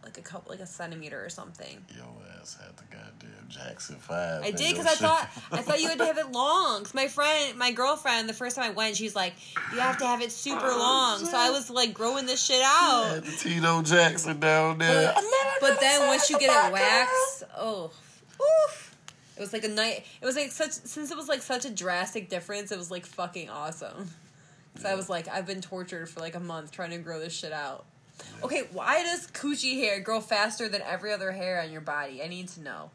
S1: like a couple like a centimeter or something.
S4: Your ass had the goddamn Jackson Five.
S1: I did because I thought I thought you had to have it long. 'Cause my friend, my girlfriend, the first time I went, she's like, "You have to have it super oh, long." So I was like growing this shit out.
S4: Had the Tito Jackson down there.
S1: But, but then once you get it waxed, oh, oof. It was like a night. It was like such since it was like such a drastic difference. It was like fucking awesome. So I was like, I've been tortured for like a month trying to grow this shit out. Okay, why does coochie hair grow faster than every other hair on your body? I need to know.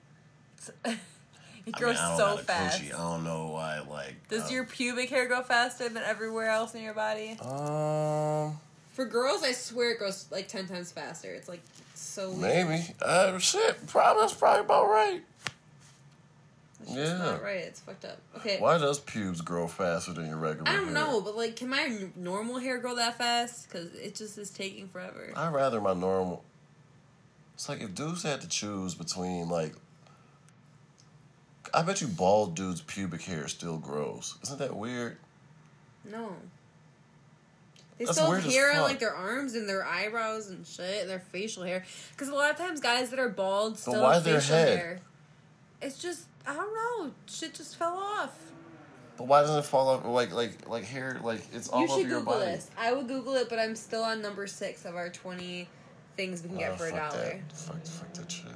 S1: It's- (laughs) it
S4: I
S1: grows
S4: mean, I don't
S1: so
S4: got a
S1: fast.
S4: coochie. I don't know why. Like,
S1: Does
S4: uh,
S1: your pubic hair grow faster than everywhere else in your body?
S4: um
S1: For girls, I swear it grows like ten times faster. It's like so weird.
S4: maybe uh shit probably that's probably about right.
S1: It's
S4: Yeah.
S1: not right. It's fucked up. Okay.
S4: Why does pubes grow faster than your regular?
S1: I don't
S4: hair?
S1: know, but like, can my normal hair grow that fast? Because it just is taking forever.
S4: I'd rather my normal. It's like if dudes had to choose between like. I bet you bald dudes' pubic hair still grows. Isn't that weird?
S1: No. They
S4: That's
S1: still have hair on like their arms and their eyebrows and shit and their facial hair. Because a lot of times guys that are bald still
S4: why
S1: have
S4: their
S1: facial
S4: head?
S1: hair. It's just I don't know. Shit just fell off.
S4: But why doesn't it fall off like like like hair like it's all
S1: you
S4: over
S1: should
S4: your
S1: Google
S4: body?
S1: this. I would Google it, but I'm still on number six of our twenty things we can
S4: Oh,
S1: get for a
S4: fuck
S1: dollar.
S4: That. Fuck, fuck that shit.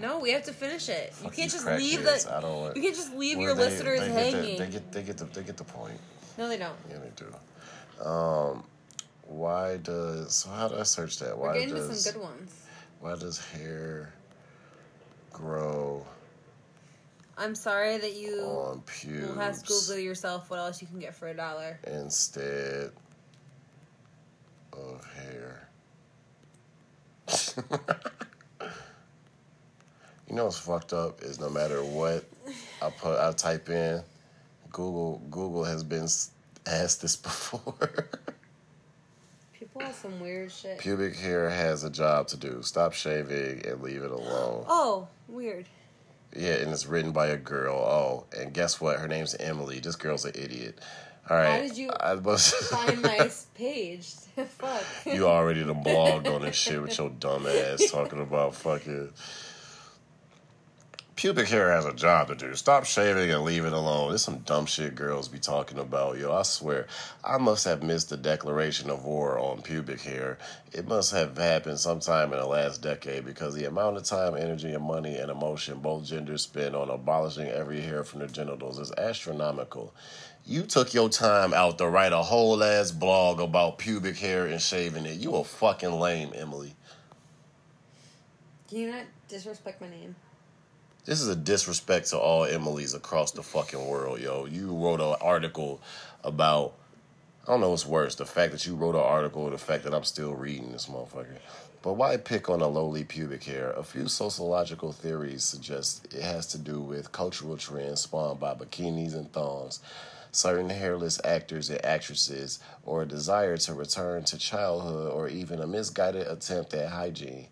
S1: No, we have to finish it. You
S4: Fuck
S1: can't just leave
S4: crackheads.
S1: the.
S4: I don't want.
S1: You can't just leave
S4: Well,
S1: your
S4: they-
S1: listeners
S4: they get the-
S1: hanging.
S4: they get they get the they get the point.
S1: no, they don't.
S4: Yeah, they do. Um, why does so? How do I search that?
S1: We're
S4: Why
S1: getting to
S4: does
S1: some good ones.
S4: why does hair grow
S1: I'm sorry that you
S4: on pubes
S1: will have to Google yourself what else you can get for a dollar.
S4: instead of hair? (laughs) you know what's fucked up is no matter what I put, I type in, Google Google has been asked this (laughs) before.
S1: People have some weird shit.
S4: Pubic hair has a job to do. Stop shaving and leave it alone.
S1: Oh, weird.
S4: Yeah, and it's written by a girl. Oh, and guess what? Her name's Emily. This girl's an idiot. All right.
S1: How did you
S4: I must (laughs)
S1: Find my page. (laughs) Fuck.
S4: you already done blogged on this shit with your dumb ass talking about fucking. Pubic hair has a job to do. Stop shaving and leave it alone. There's some dumb shit girls be talking about. Yo, I swear, I must have missed the declaration of war on pubic hair. It must have happened sometime in the last decade because the amount of time, energy, and money and emotion both genders spend on abolishing every hair from their genitals is astronomical. You took your time out to write a whole ass blog about pubic hair and shaving it. You a fucking lame, Emily.
S1: Can you not disrespect my name?
S4: This is a disrespect to all Emily's across the fucking world, yo. You wrote an article about I don't know what's worse, the fact that you wrote an article or the fact that I'm still reading this motherfucker. But why pick on a lowly pubic hair? A few sociological theories suggest it has to do with cultural trends spawned by bikinis and thongs, certain hairless actors and actresses, or a desire to return to childhood or even a misguided attempt at hygiene.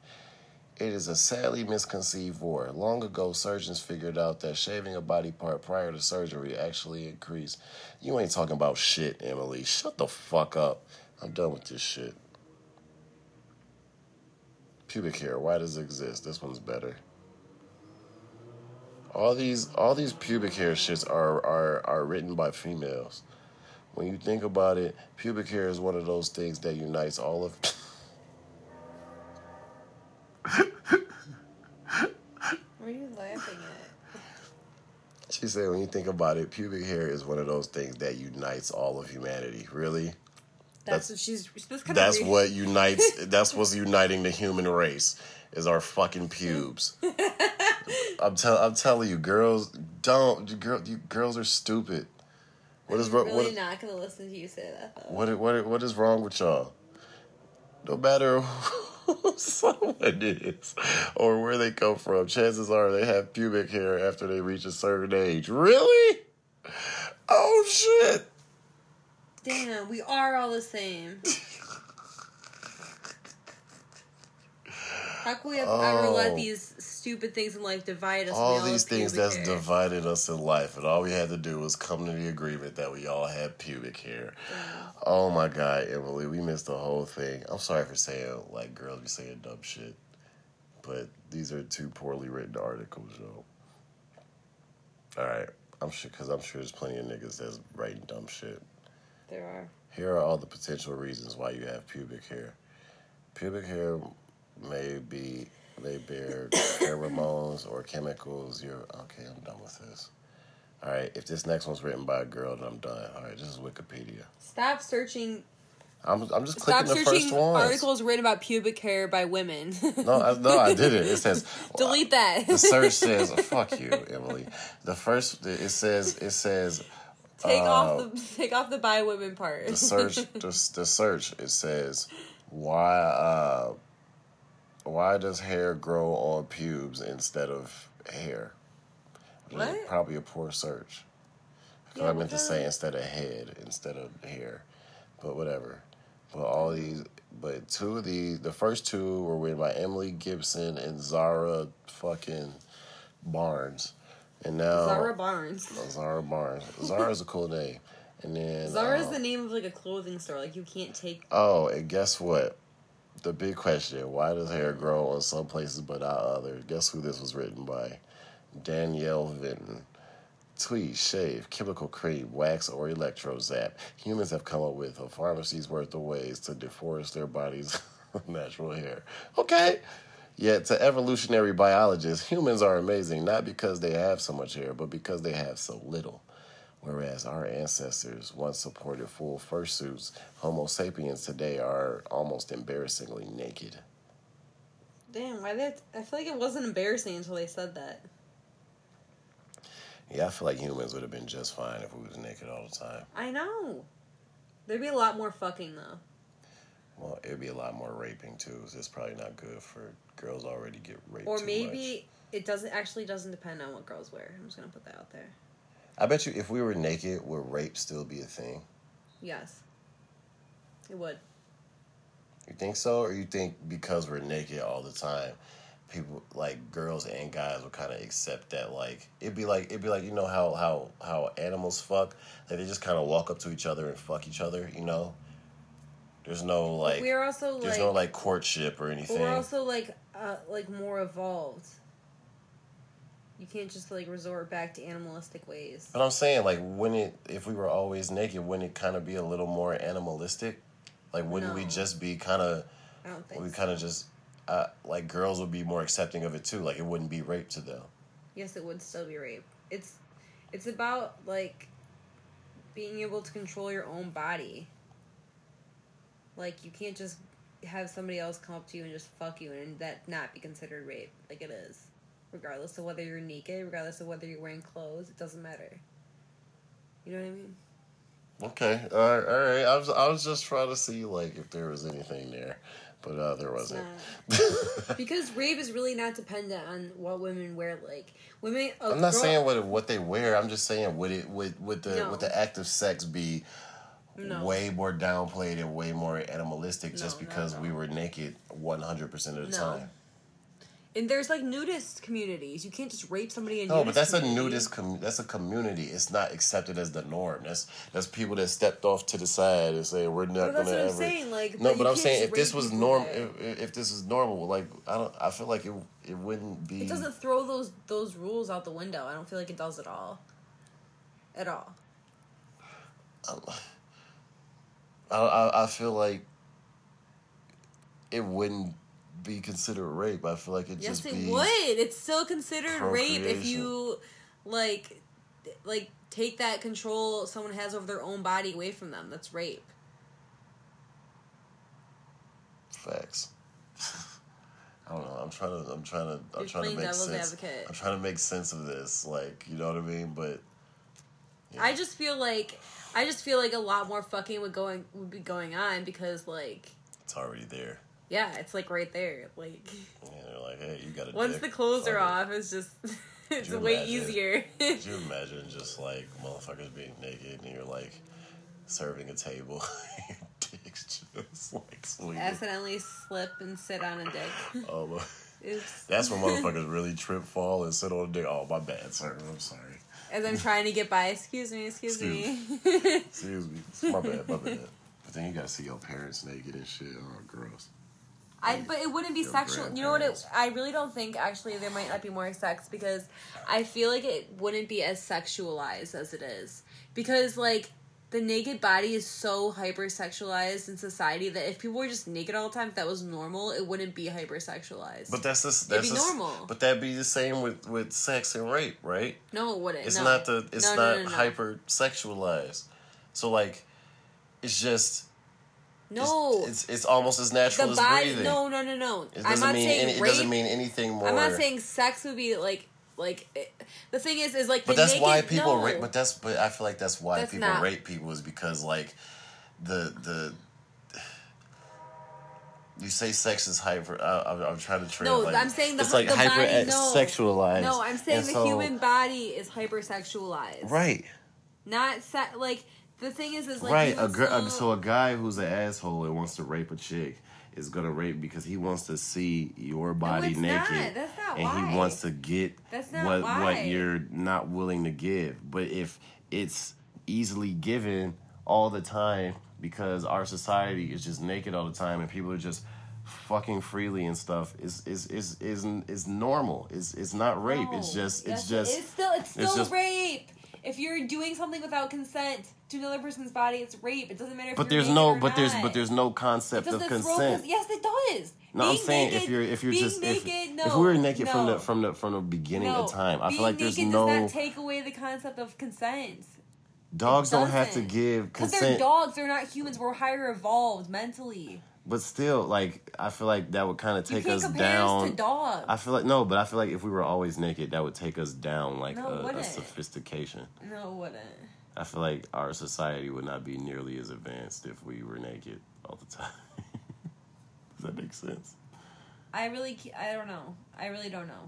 S4: It is a sadly misconceived war. Long ago, surgeons figured out that shaving a body part prior to surgery actually increased. You ain't talking about shit, Emily. Shut the fuck up. I'm done with this shit. Pubic hair, why does it exist? This one's better. All these all these pubic hair shits are are are written by females. When you think about it, pubic hair is one of those things that unites all of
S1: What are you laughing at?
S4: She said, when you think about it, pubic hair is one of those things that unites all of humanity. Really?
S1: That's, what she's. That's, kind
S4: That's what unites, (laughs) that's what's uniting the human race, is our fucking pubes. (laughs) I'm, tell, I'm telling you, girls, don't, you, girl, you girls are stupid. What is, wrong?
S1: really
S4: what,
S1: not gonna listen to you say that. Though.
S4: what, what, what is wrong with y'all? No matter who (laughs) someone is or where they come from, chances are they have pubic hair after they reach a certain age. Really? Oh shit!
S1: Damn, we are all the same. (laughs) How can we have oh. ever
S4: Oh.
S1: let these stupid things in life divide us?
S4: All
S1: all
S4: these things that's
S1: hair?
S4: divided us in life, and all we had to do was come to the agreement that we all had pubic hair. Oh my god, Emily, we missed the whole thing. I'm sorry for saying like girls be saying dumb shit, but these are two poorly written articles, yo. All right, I'm sure because I'm sure there's plenty of niggas that's writing dumb shit.
S1: There are.
S4: Here are all the potential reasons why you have pubic hair. Pubic hair may be may bear (coughs) pheromones or chemicals. You're okay. I'm done with this. All right. If this next one's written by a girl, then I'm done. All right. This is Wikipedia.
S1: Stop searching.
S4: I'm I'm just
S1: Stop
S4: clicking the
S1: searching
S4: first ones.
S1: articles written about pubic hair by women. (laughs) (laughs)
S4: No, I, no, I did it. It says
S1: Delete that.
S4: The (laughs) search says, "Fuck you, Emily." The first it says it says
S1: take
S4: uh,
S1: off the take off the by women part.
S4: the search the, the search it says why uh why does hair grow on pubes instead of hair
S1: What?
S4: probably a poor search 'Cause
S1: Yeah,
S4: i meant to say instead of head instead of hair but whatever but all these but two of these the first two were written by emily gibson and zara fucking barnes and now
S1: Zara Barnes. (laughs)
S4: zara barnes zara's a cool name and then
S1: Zara is
S4: uh,
S1: the name of like a clothing store. Like you can't take.
S4: Oh, and guess what? The big question: Why does hair grow on some places but not others? Guess who this was written by? Danielle Venton. Tweed, shave, chemical cream, wax, or electro zap. Humans have come up with a pharmacy's worth of ways to deforest their bodies (laughs) natural hair. Okay. Yet to evolutionary biologists, humans are amazing not because they have so much hair, but because they have so little. Whereas our ancestors once supported full fursuits, Homo sapiens today are almost embarrassingly naked.
S1: Damn, why that? I feel like it wasn't embarrassing until they said that.
S4: Yeah, I feel like humans would have been just fine if we was naked all the time.
S1: I know. There'd be a lot more fucking though.
S4: Well, it'd be a lot more raping too. So it's probably not good for girls already get raped.
S1: Or maybe it doesn't actually doesn't depend on what girls wear. I'm just gonna put that out there.
S4: I bet you if we were naked, would rape still be a thing?
S1: Yes. It would.
S4: You think so, or you think because we're naked all the time, people like girls and guys will kind of accept that? Like it'd be like it'd be like you know how how how animals fuck, like they just kind of walk up to each other and fuck each other. You know, there's no like
S1: we're also
S4: there's
S1: like,
S4: no like courtship or anything.
S1: we're also like uh like more evolved. You can't just like resort back to animalistic ways.
S4: But I'm saying, like, wouldn't it, if we were always naked, wouldn't it kind of be a little more animalistic? Like, wouldn't we just be kind of,
S1: I don't think.
S4: we
S1: so.
S4: kind of just, uh, like, girls would be more accepting of it too. Like, it wouldn't be rape to them.
S1: Yes, it would still be rape. It's it's about like being able to control your own body. Like you can't just have somebody else come up to you and just fuck you and that not be considered rape. Like it is. Regardless of whether you're naked, regardless of whether you're wearing clothes, it doesn't matter. You know what I mean?
S4: Okay, all right, all right. I was, I was just trying to see, like, if there was anything there, but uh, there wasn't. (laughs)
S1: because rape is really not dependent on what women wear. Like women,
S4: I'm not
S1: girl-
S4: saying what what they wear. I'm just saying would it would would the
S1: No.
S4: would the act of sex be
S1: No.
S4: way more downplayed and way more animalistic just
S1: No, no,
S4: because we were naked 100 percent of the time?
S1: And there's like nudist communities. You can't just rape somebody in.
S4: No, but that's a nudist. Com- that's a community. It's not accepted as the norm. That's that's people that stepped off to the side and say we're not
S1: But
S4: gonna ever.
S1: saying. Like,
S4: no,
S1: you
S4: but I'm saying if this was norm, if, if if this is normal, like I don't, I feel like it it wouldn't be.
S1: It doesn't throw those those rules out the window. I don't feel like it does at all. At all. (sighs)
S4: I, I I feel like it wouldn't be considered rape. I feel like it
S1: Yes,
S4: just
S1: it
S4: be.
S1: would. It's still considered rape if you like like take that control someone has over their own body away from them. That's rape.
S4: Facts. (laughs) I don't know. I'm trying to. I'm trying to. I'm
S1: You're
S4: trying to make sense.
S1: advocate.
S4: I'm trying to make sense of this. Like, you know what I mean? But Yeah.
S1: I just feel like I just feel like a lot more fucking would going would be going on because like
S4: it's already there.
S1: Yeah, it's like right there. Like (laughs)
S4: And they're like, hey, you got a
S1: once
S4: dick.
S1: the clothes are
S4: it.
S1: off, it's just (laughs) it's way
S4: imagine?
S1: easier.
S4: Could you (laughs) imagine just like motherfuckers being naked and you're like serving a table, your dick's just like.
S1: Accidentally slip and sit on a dick.
S4: Oh,
S1: Oops.
S4: that's when motherfuckers really trip, fall, and sit on a dick. Oh, my bad, sir. I'm sorry.
S1: As I'm trying to get by, excuse me, excuse me.
S4: Excuse me. My bad, my bad. But then you gotta see your parents naked and shit. Oh, gross.
S1: I but it wouldn't be sexual. You know what? It. I really don't think actually there might not be more sex because I feel like it wouldn't be as sexualized as it is because like the naked body is so hypersexualized in society that if people were just naked all the time, if that was normal, it wouldn't be hypersexualized.
S4: But that's just that's
S1: be
S4: just-
S1: normal.
S4: But that'd be the same with with sex and rape, right?
S1: no, it wouldn't.
S4: It's
S1: no.
S4: not the it's
S1: No,
S4: not
S1: no, no, no.
S4: hyper sexualized. So like, it's just
S1: No,
S4: It's, it's almost as natural
S1: the
S4: as
S1: body.
S4: breathing.
S1: No, no, no, no.
S4: It
S1: I'm
S4: doesn't mean
S1: saying
S4: any, it doesn't mean anything more.
S1: I'm not saying sex would be like like it, the thing is is like
S4: But
S1: the
S4: that's
S1: naked,
S4: why people
S1: no.
S4: rape. But that's but I feel like that's why
S1: That's
S4: people
S1: not-
S4: rape people is because like the the. You say sex is hyper. I, I'm, I'm trying to train.
S1: No,
S4: like,
S1: I'm saying the-
S4: it's like
S1: the
S4: hyper
S1: body- no.
S4: sexualized.
S1: No, I'm saying
S4: And
S1: the
S4: so-
S1: human body is hypersexualized.
S4: Right,
S1: Not se- like the thing is is like
S4: right. A
S1: still-
S4: So a guy who's an asshole and wants to rape a chick is gonna rape because he wants to see your body
S1: it's
S4: naked,
S1: not. That's not
S4: and
S1: why.
S4: he wants to get what
S1: why.
S4: what you're not willing to give. But if it's easily given all the time because our society is just naked all the time and people are just fucking freely and stuff is is is is is normal. It's it's not rape. It's
S1: No.
S4: just
S1: Yes,
S4: it's just
S1: it's still it's
S4: it's
S1: still
S4: just-
S1: rape. If you're doing something without consent to another person's body, it's rape. It doesn't matter if
S4: But there's no, but there's, but there's no concept of consent.
S1: cons- Yes, it does.
S4: No, I'm saying
S1: naked-
S4: if you're if you're
S1: being
S4: just if,
S1: no,
S4: if we were naked from the from the from the beginning
S1: no.
S4: of time, I
S1: Being
S4: feel like there's
S1: naked
S4: no
S1: does not take away the concept of consent.
S4: dogs don't have to give
S1: Because they're
S4: consent.
S1: dogs, they're not humans. We're higher evolved mentally.
S4: But still, like I feel like that would kind of take us
S1: us
S4: down.
S1: dogs.
S4: I feel like no, but I feel like if we were always naked, that would take us down like
S1: No,
S4: a, a sophistication.
S1: no, it wouldn't.
S4: I feel like our society would not be nearly as advanced if we were naked all the time. (laughs) Does that make sense?
S1: I really, I don't know. I really don't know,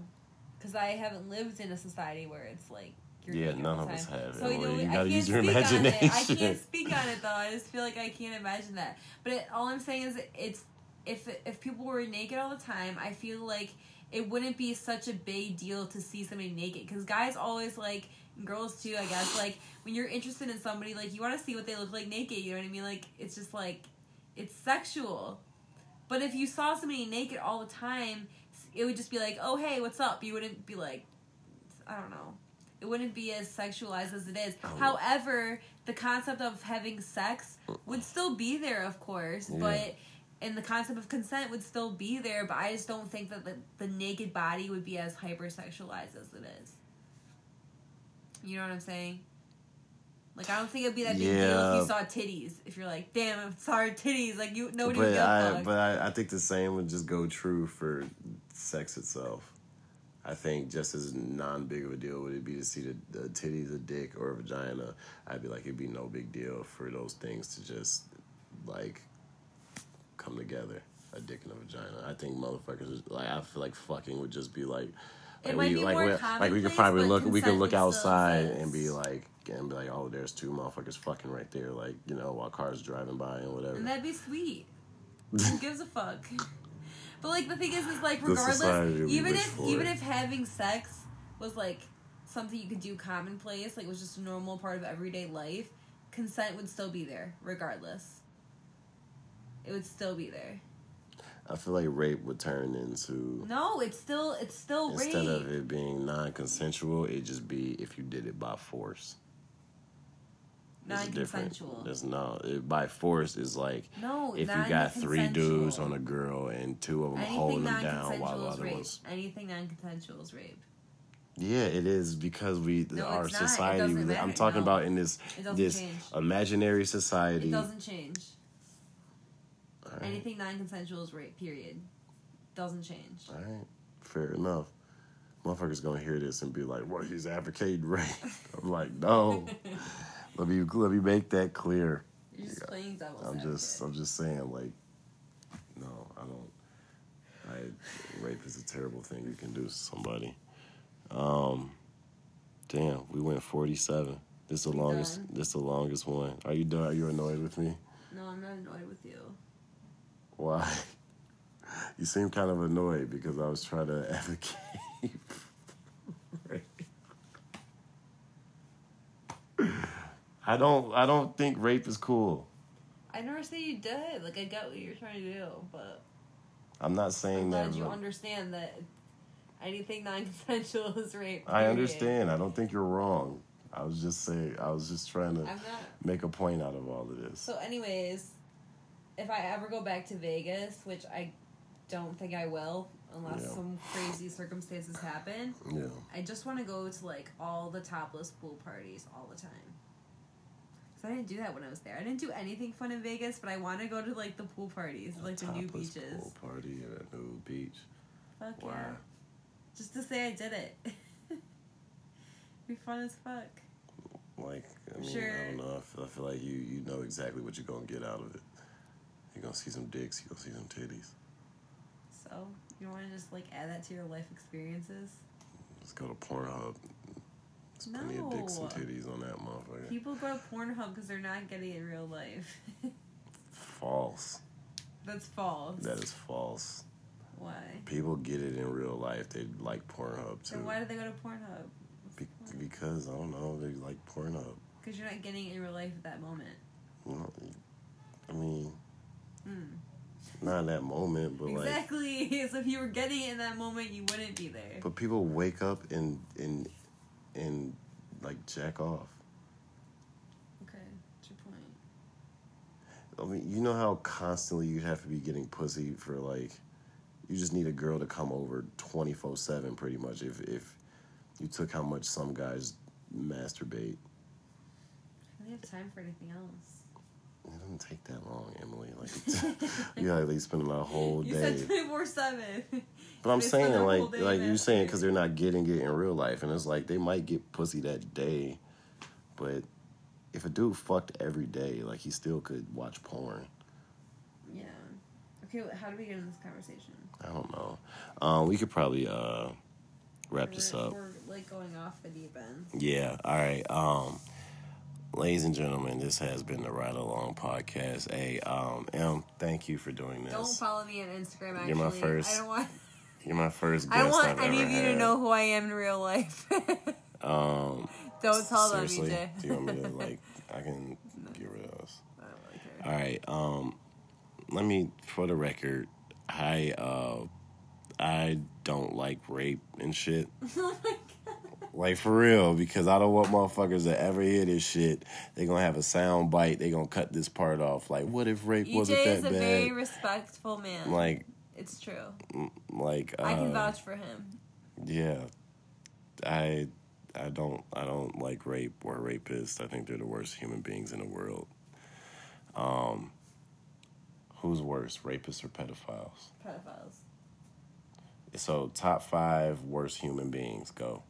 S1: because I haven't lived in a society where it's like. You're
S4: Yeah, none of us
S1: time.
S4: have,
S1: So you know,
S4: You
S1: I
S4: gotta
S1: can't
S4: use your
S1: speak on it. I
S4: imagination.
S1: can't speak on it (laughs) though. I just feel like I can't imagine that. But it, all I'm saying is, it's if if people were naked all the time, I feel like it wouldn't be such a big deal to see somebody naked. Because guys always like, and girls too, I guess. Like when you're interested in somebody, like you want to see what they look like naked. You know what I mean? Like it's just like it's sexual. But if you saw somebody naked all the time, it would just be like, oh hey, what's up? You wouldn't be like, I don't know. It wouldn't be as sexualized as it is.
S4: Oh.
S1: However, the concept of having sex would still be there, of course,
S4: Yeah.
S1: but and the concept of consent would still be there. But I just don't think that the, the naked body would be as hypersexualized as it is. You know what I'm saying? Like I don't think it'd be that big deal if you saw titties. If you're like, damn, I saw titties, like you nobody
S4: but I, but I, I think the same would just go true for sex itself. I think just as non big of a deal would it be to see the, the titties, a dick, or a vagina. I'd be like, it'd be no big deal for those things to just like come together. A dick and a vagina. I think motherfuckers like I feel like fucking would just be like. Like we, like, we, like we could probably look we could look outside and be like and be like oh there's two motherfuckers fucking right there like you know while cars driving by and whatever.
S1: And that'd be sweet. (laughs) Who gives a fuck? But like the thing is, is like regardless, even if even if having sex was like something you could do commonplace, like was just a normal part of everyday life, consent would still be there regardless. It would still be there.
S4: I feel like rape would turn into
S1: No, it's still it's still
S4: instead
S1: rape.
S4: of it being non-consensual, it just be if you did it by force. A different-
S1: Non-consensual.
S4: There's no it, by force is like
S1: No,
S4: if you got three dudes on a girl and two of them
S1: Anything
S4: holding them down while the other
S1: rape.
S4: ones.
S1: Anything non-consensual is rape.
S4: Yeah, it is because we
S1: No,
S4: our
S1: it's
S4: society.
S1: doesn't
S4: I'm talking
S1: No.
S4: about in this this
S1: change.
S4: imaginary society.
S1: It doesn't change.
S4: Right.
S1: Anything non-consensual is rape. Period. Doesn't change.
S4: All right, fair enough. Motherfuckers gonna hear this and be like, "What? He's advocating rape." (laughs) I'm like, no. (laughs) let me let me make that clear.
S1: You're just playing devil's
S4: I'm just. I'm just saying, like, no, I don't. I rape is a terrible thing you can do to somebody. Um, damn, we went 47. This is the
S1: We
S4: longest.
S1: done?
S4: This is the longest one. Are you done? Are you annoyed with me?
S1: No, I'm not annoyed with you.
S4: Why? (laughs) You seem kind of annoyed because I was trying to (laughs) advocate. I don't. I don't think rape is cool.
S1: I never say you did. Like I get what you're trying to do, but
S4: I'm not
S1: I'm
S4: saying
S1: glad
S4: that.
S1: you understand that anything non-consensual (laughs) is rape.
S4: I understand. I don't think you're wrong. I was just saying. I was just trying to
S1: not.
S4: make a point out of all of this.
S1: So, anyways, if I ever go back to Vegas, which I don't think I will, unless
S4: Yeah.
S1: some crazy circumstances happen,
S4: Yeah.
S1: I just want to go to like all the topless pool parties all the time. Cause I didn't do that when I was there. I didn't do anything fun in Vegas, but I want to go to like the pool parties, like the new beaches.
S4: pool party at a new beach.
S1: Fuck
S4: Why?
S1: yeah! Just to say I did it. (laughs) Be fun as fuck.
S4: Like, I mean, I don't know. I feel, I feel like you you know exactly what you're gonna get out of it. You're gonna see some dicks. You're gonna see some titties.
S1: So you want to just like add that to your life experiences?
S4: Let's go to Pornhub. There's plenty of dicks and titties on that motherfucker.
S1: People go to Pornhub because they're not getting it in real life. (laughs)
S4: False.
S1: That's false.
S4: That is false.
S1: Why?
S4: People get it in real life. They like Pornhub too.
S1: Then why do they go to Pornhub?
S4: Be- because I don't know. They like Pornhub.
S1: Because you're not getting it in real life at that moment.
S4: Well, I mean,
S1: Hmm.
S4: not in that moment, but like.
S1: Exactly. (laughs) so if you were getting it in that moment, you wouldn't be there.
S4: But people wake up and and and like jack off.
S1: Okay, what's your point?
S4: I mean, you know how constantly you have to be getting pussy for like, you just need a girl to come over twenty four seven, pretty much. If if you took how much some guys masturbate,
S1: I don't have time for anything else.
S4: it doesn't take that long, Emily. Like (laughs) you gotta at least spend a whole
S1: You (laughs)
S4: day.
S1: You said twenty four seven.
S4: But I'm saying like like you saying because they're not getting it in real life, and it's like they might get pussy that day, but if a dude fucked every day, like he still could watch porn.
S1: Yeah. Okay, how do we get in this conversation?
S4: I don't know. Um, we could probably uh wrap this
S1: We're-
S4: up.
S1: We're like going off the deep end.
S4: Yeah. All right. Um, ladies and gentlemen, this has been the Ride Along podcast. Hey, um, M, thank you for doing this.
S1: Don't follow me on Instagram. Actually,
S4: You're my first
S1: I don't want.
S4: You're my first guest
S1: I don't want
S4: I've
S1: any of you to know who I am in real life. (laughs)
S4: Um,
S1: don't tell them, EJ.
S4: do you want me to (laughs) like? I can get rid of those.
S1: I don't really care.
S4: All right. Um, let me, for the record, I uh, I don't like rape and shit. (laughs)
S1: oh my god.
S4: Like for real, because I don't want motherfuckers to ever hear this shit. They gonna have a sound bite. They gonna cut this part off. Like, what if rape wasn't that bad?
S1: EJ is a
S4: bad?
S1: very respectful man.
S4: like,
S1: it's true.
S4: like uh,
S1: I can vouch for him.
S4: Yeah, I I don't I don't like rape or rapists. I think they're the worst human beings in the world. Um, who's worse, rapists or pedophiles?
S1: Pedophiles.
S4: So top five worst human beings go,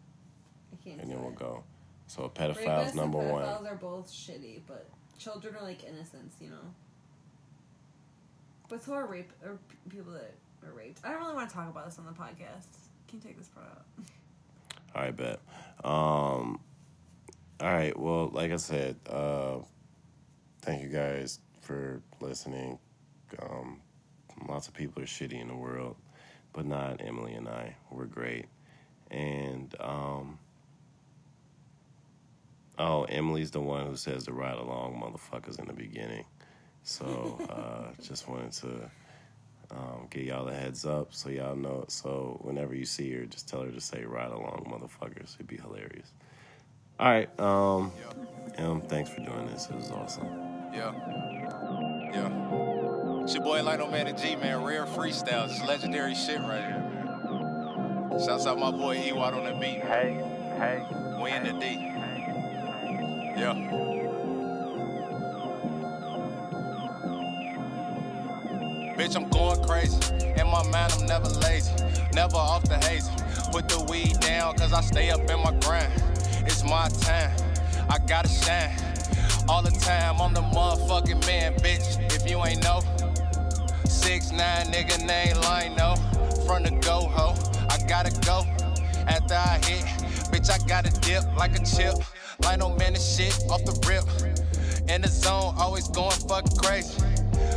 S1: I can't.
S4: and then we'll
S1: it.
S4: go. So a pedophiles
S1: Rapists
S4: number
S1: and
S4: one.
S1: pedophiles are both shitty, but children are like innocents, you know. But so are rape or people that are raped. I don't really want to talk about this on the podcast. Can you take this part out?
S4: All right, bet. Um, all right. Well, like I said, uh, thank you guys for listening. Um, lots of people are shitty in the world, but not Emily and I. We're great. And um, oh, Emily's the one who says the ride along motherfuckers in the beginning. So uh, (laughs) just wanted to um, get y'all a heads up so y'all know. So whenever you see her, just tell her to say "ride along, motherfuckers." It'd be hilarious. All right, um, Em, thanks for doing this. It was awesome.
S2: Yeah. Yeah. It's your boy Lino Man and G, man. Rare freestyles. It's legendary shit right here, man. Shouts out my boy Ewad on the beat.
S3: Hey, hey.
S2: We in the D. Yeah. Bitch, I'm going crazy. In my mind, I'm never lazy. Never off the hazy. Put the weed down, cause I stay up in my grind. It's my time. I gotta shine. All the time, I'm the motherfucking man, bitch. If you ain't know. Six nine nigga name Lino. From the go ho. I gotta go. After I hit, bitch, I gotta dip like a chip. Lino man, this shit off the rip. In the zone, always going fucking crazy.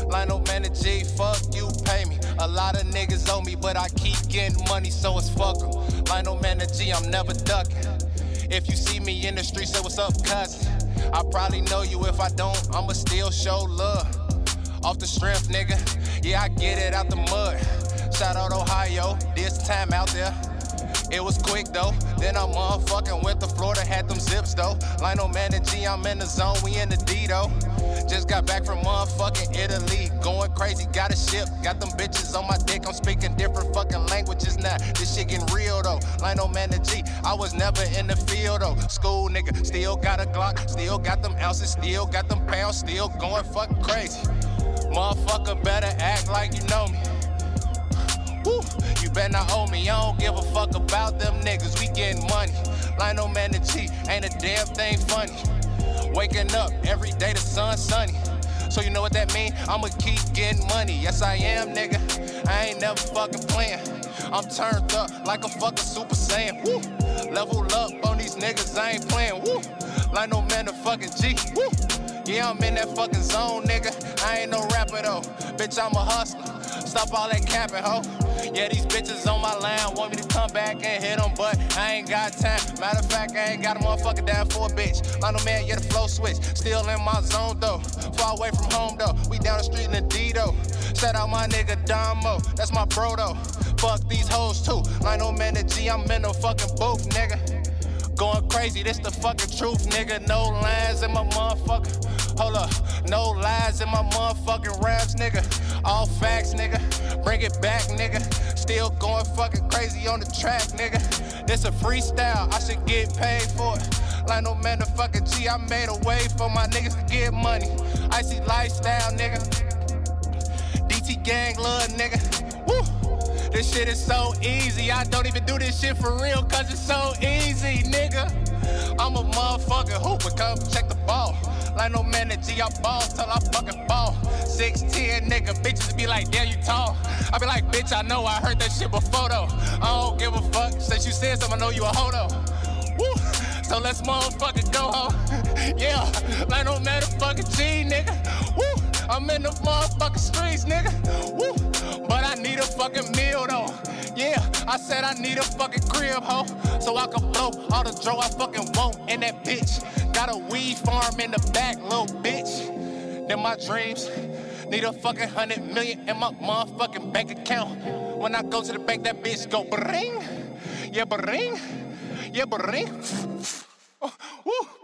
S2: Lino man, the G, fuck you, pay me. A lot of niggas owe me, but I keep getting money, so it's fuck 'em. Lino man, the G, I'm never ducking. If you see me in the street, say what's up, cousin. I probably know you. If I don't, I'ma still show love. Off the strength, nigga. Yeah, I get it out the mud. Shout out Ohio, this time out there. It was quick though. Then I motherfucking went to Florida, had them zips though. Lino man and G, I'm in the zone, we in the D though. Just got back from motherfucking Italy, going crazy, got a ship, got them bitches on my dick. I'm speaking different fucking languages now. This shit getting real though. Lino man and G, I was never in the field though. School nigga, still got a Glock, still got them ounces, still got them pounds, still going fucking crazy. Motherfucker better act like you know me. Woo, you better not owe me. I don't give a fuck about them niggas. We getting money. Lino man the G, ain't a damn thing funny. Waking up every day, the sun's sunny. So you know what that mean? I'ma keep getting money. Yes, I am, nigga. I ain't never fucking playing. I'm turned up like a fucking Super Saiyan. Woo. Level up on these niggas, I ain't playing. Woo. no man the fucking G. Woo. Yeah, I'm in that fucking zone, nigga. I ain't no rapper though. Bitch, I'm a hustler. Stop all that capping, ho. Yeah, these bitches on my line want me to come back and hit them, but I ain't got time. Matter of fact, I ain't got a motherfucker down for a bitch. Lino man, yeah, the flow switch. Still in my zone though. Far away from home though. We down the street in the D though. Shout out my nigga Damo. That's my bro though. Fuck these hoes too. Lino man, the G, I'm in the fucking booth, nigga. Going crazy, this the fucking truth, nigga. No lines in my motherfucker. Hold up, no lies in my motherfucking raps, nigga. All facts, nigga. Bring it back, nigga. Still going fucking crazy on the track, nigga. This a freestyle, I should get paid for it. Like no motherfucking G, I made a way for my niggas to get money. Icy lifestyle, nigga. DT gang, love, nigga. Woo! This shit is so easy. I don't even do this shit for real, cause it's so easy, nigga. I'm a motherfucking hooper, come check the ball. Lino man that G, I ball till I fucking fall. 6'10, nigga, bitches be like, damn, you tall. I be like, bitch, I know I heard that shit before though. I don't give a fuck. Since you said something, I know you a hodo. Woo! So let's motherfucking go home. (laughs) yeah, like no motherfucking G, nigga. Woo! I'm in the motherfucking streets, nigga. Woo! But I need a fucking meal though. Yeah, I said I need a fucking crib, ho. So I can blow all the dro I fucking want in that bitch. Got a weed farm in the back, little bitch. Then my dreams need a fucking hundred million in my motherfucking bank account. When I go to the bank, that bitch go bring. Yeah, bring. Yeah, bring. Oh.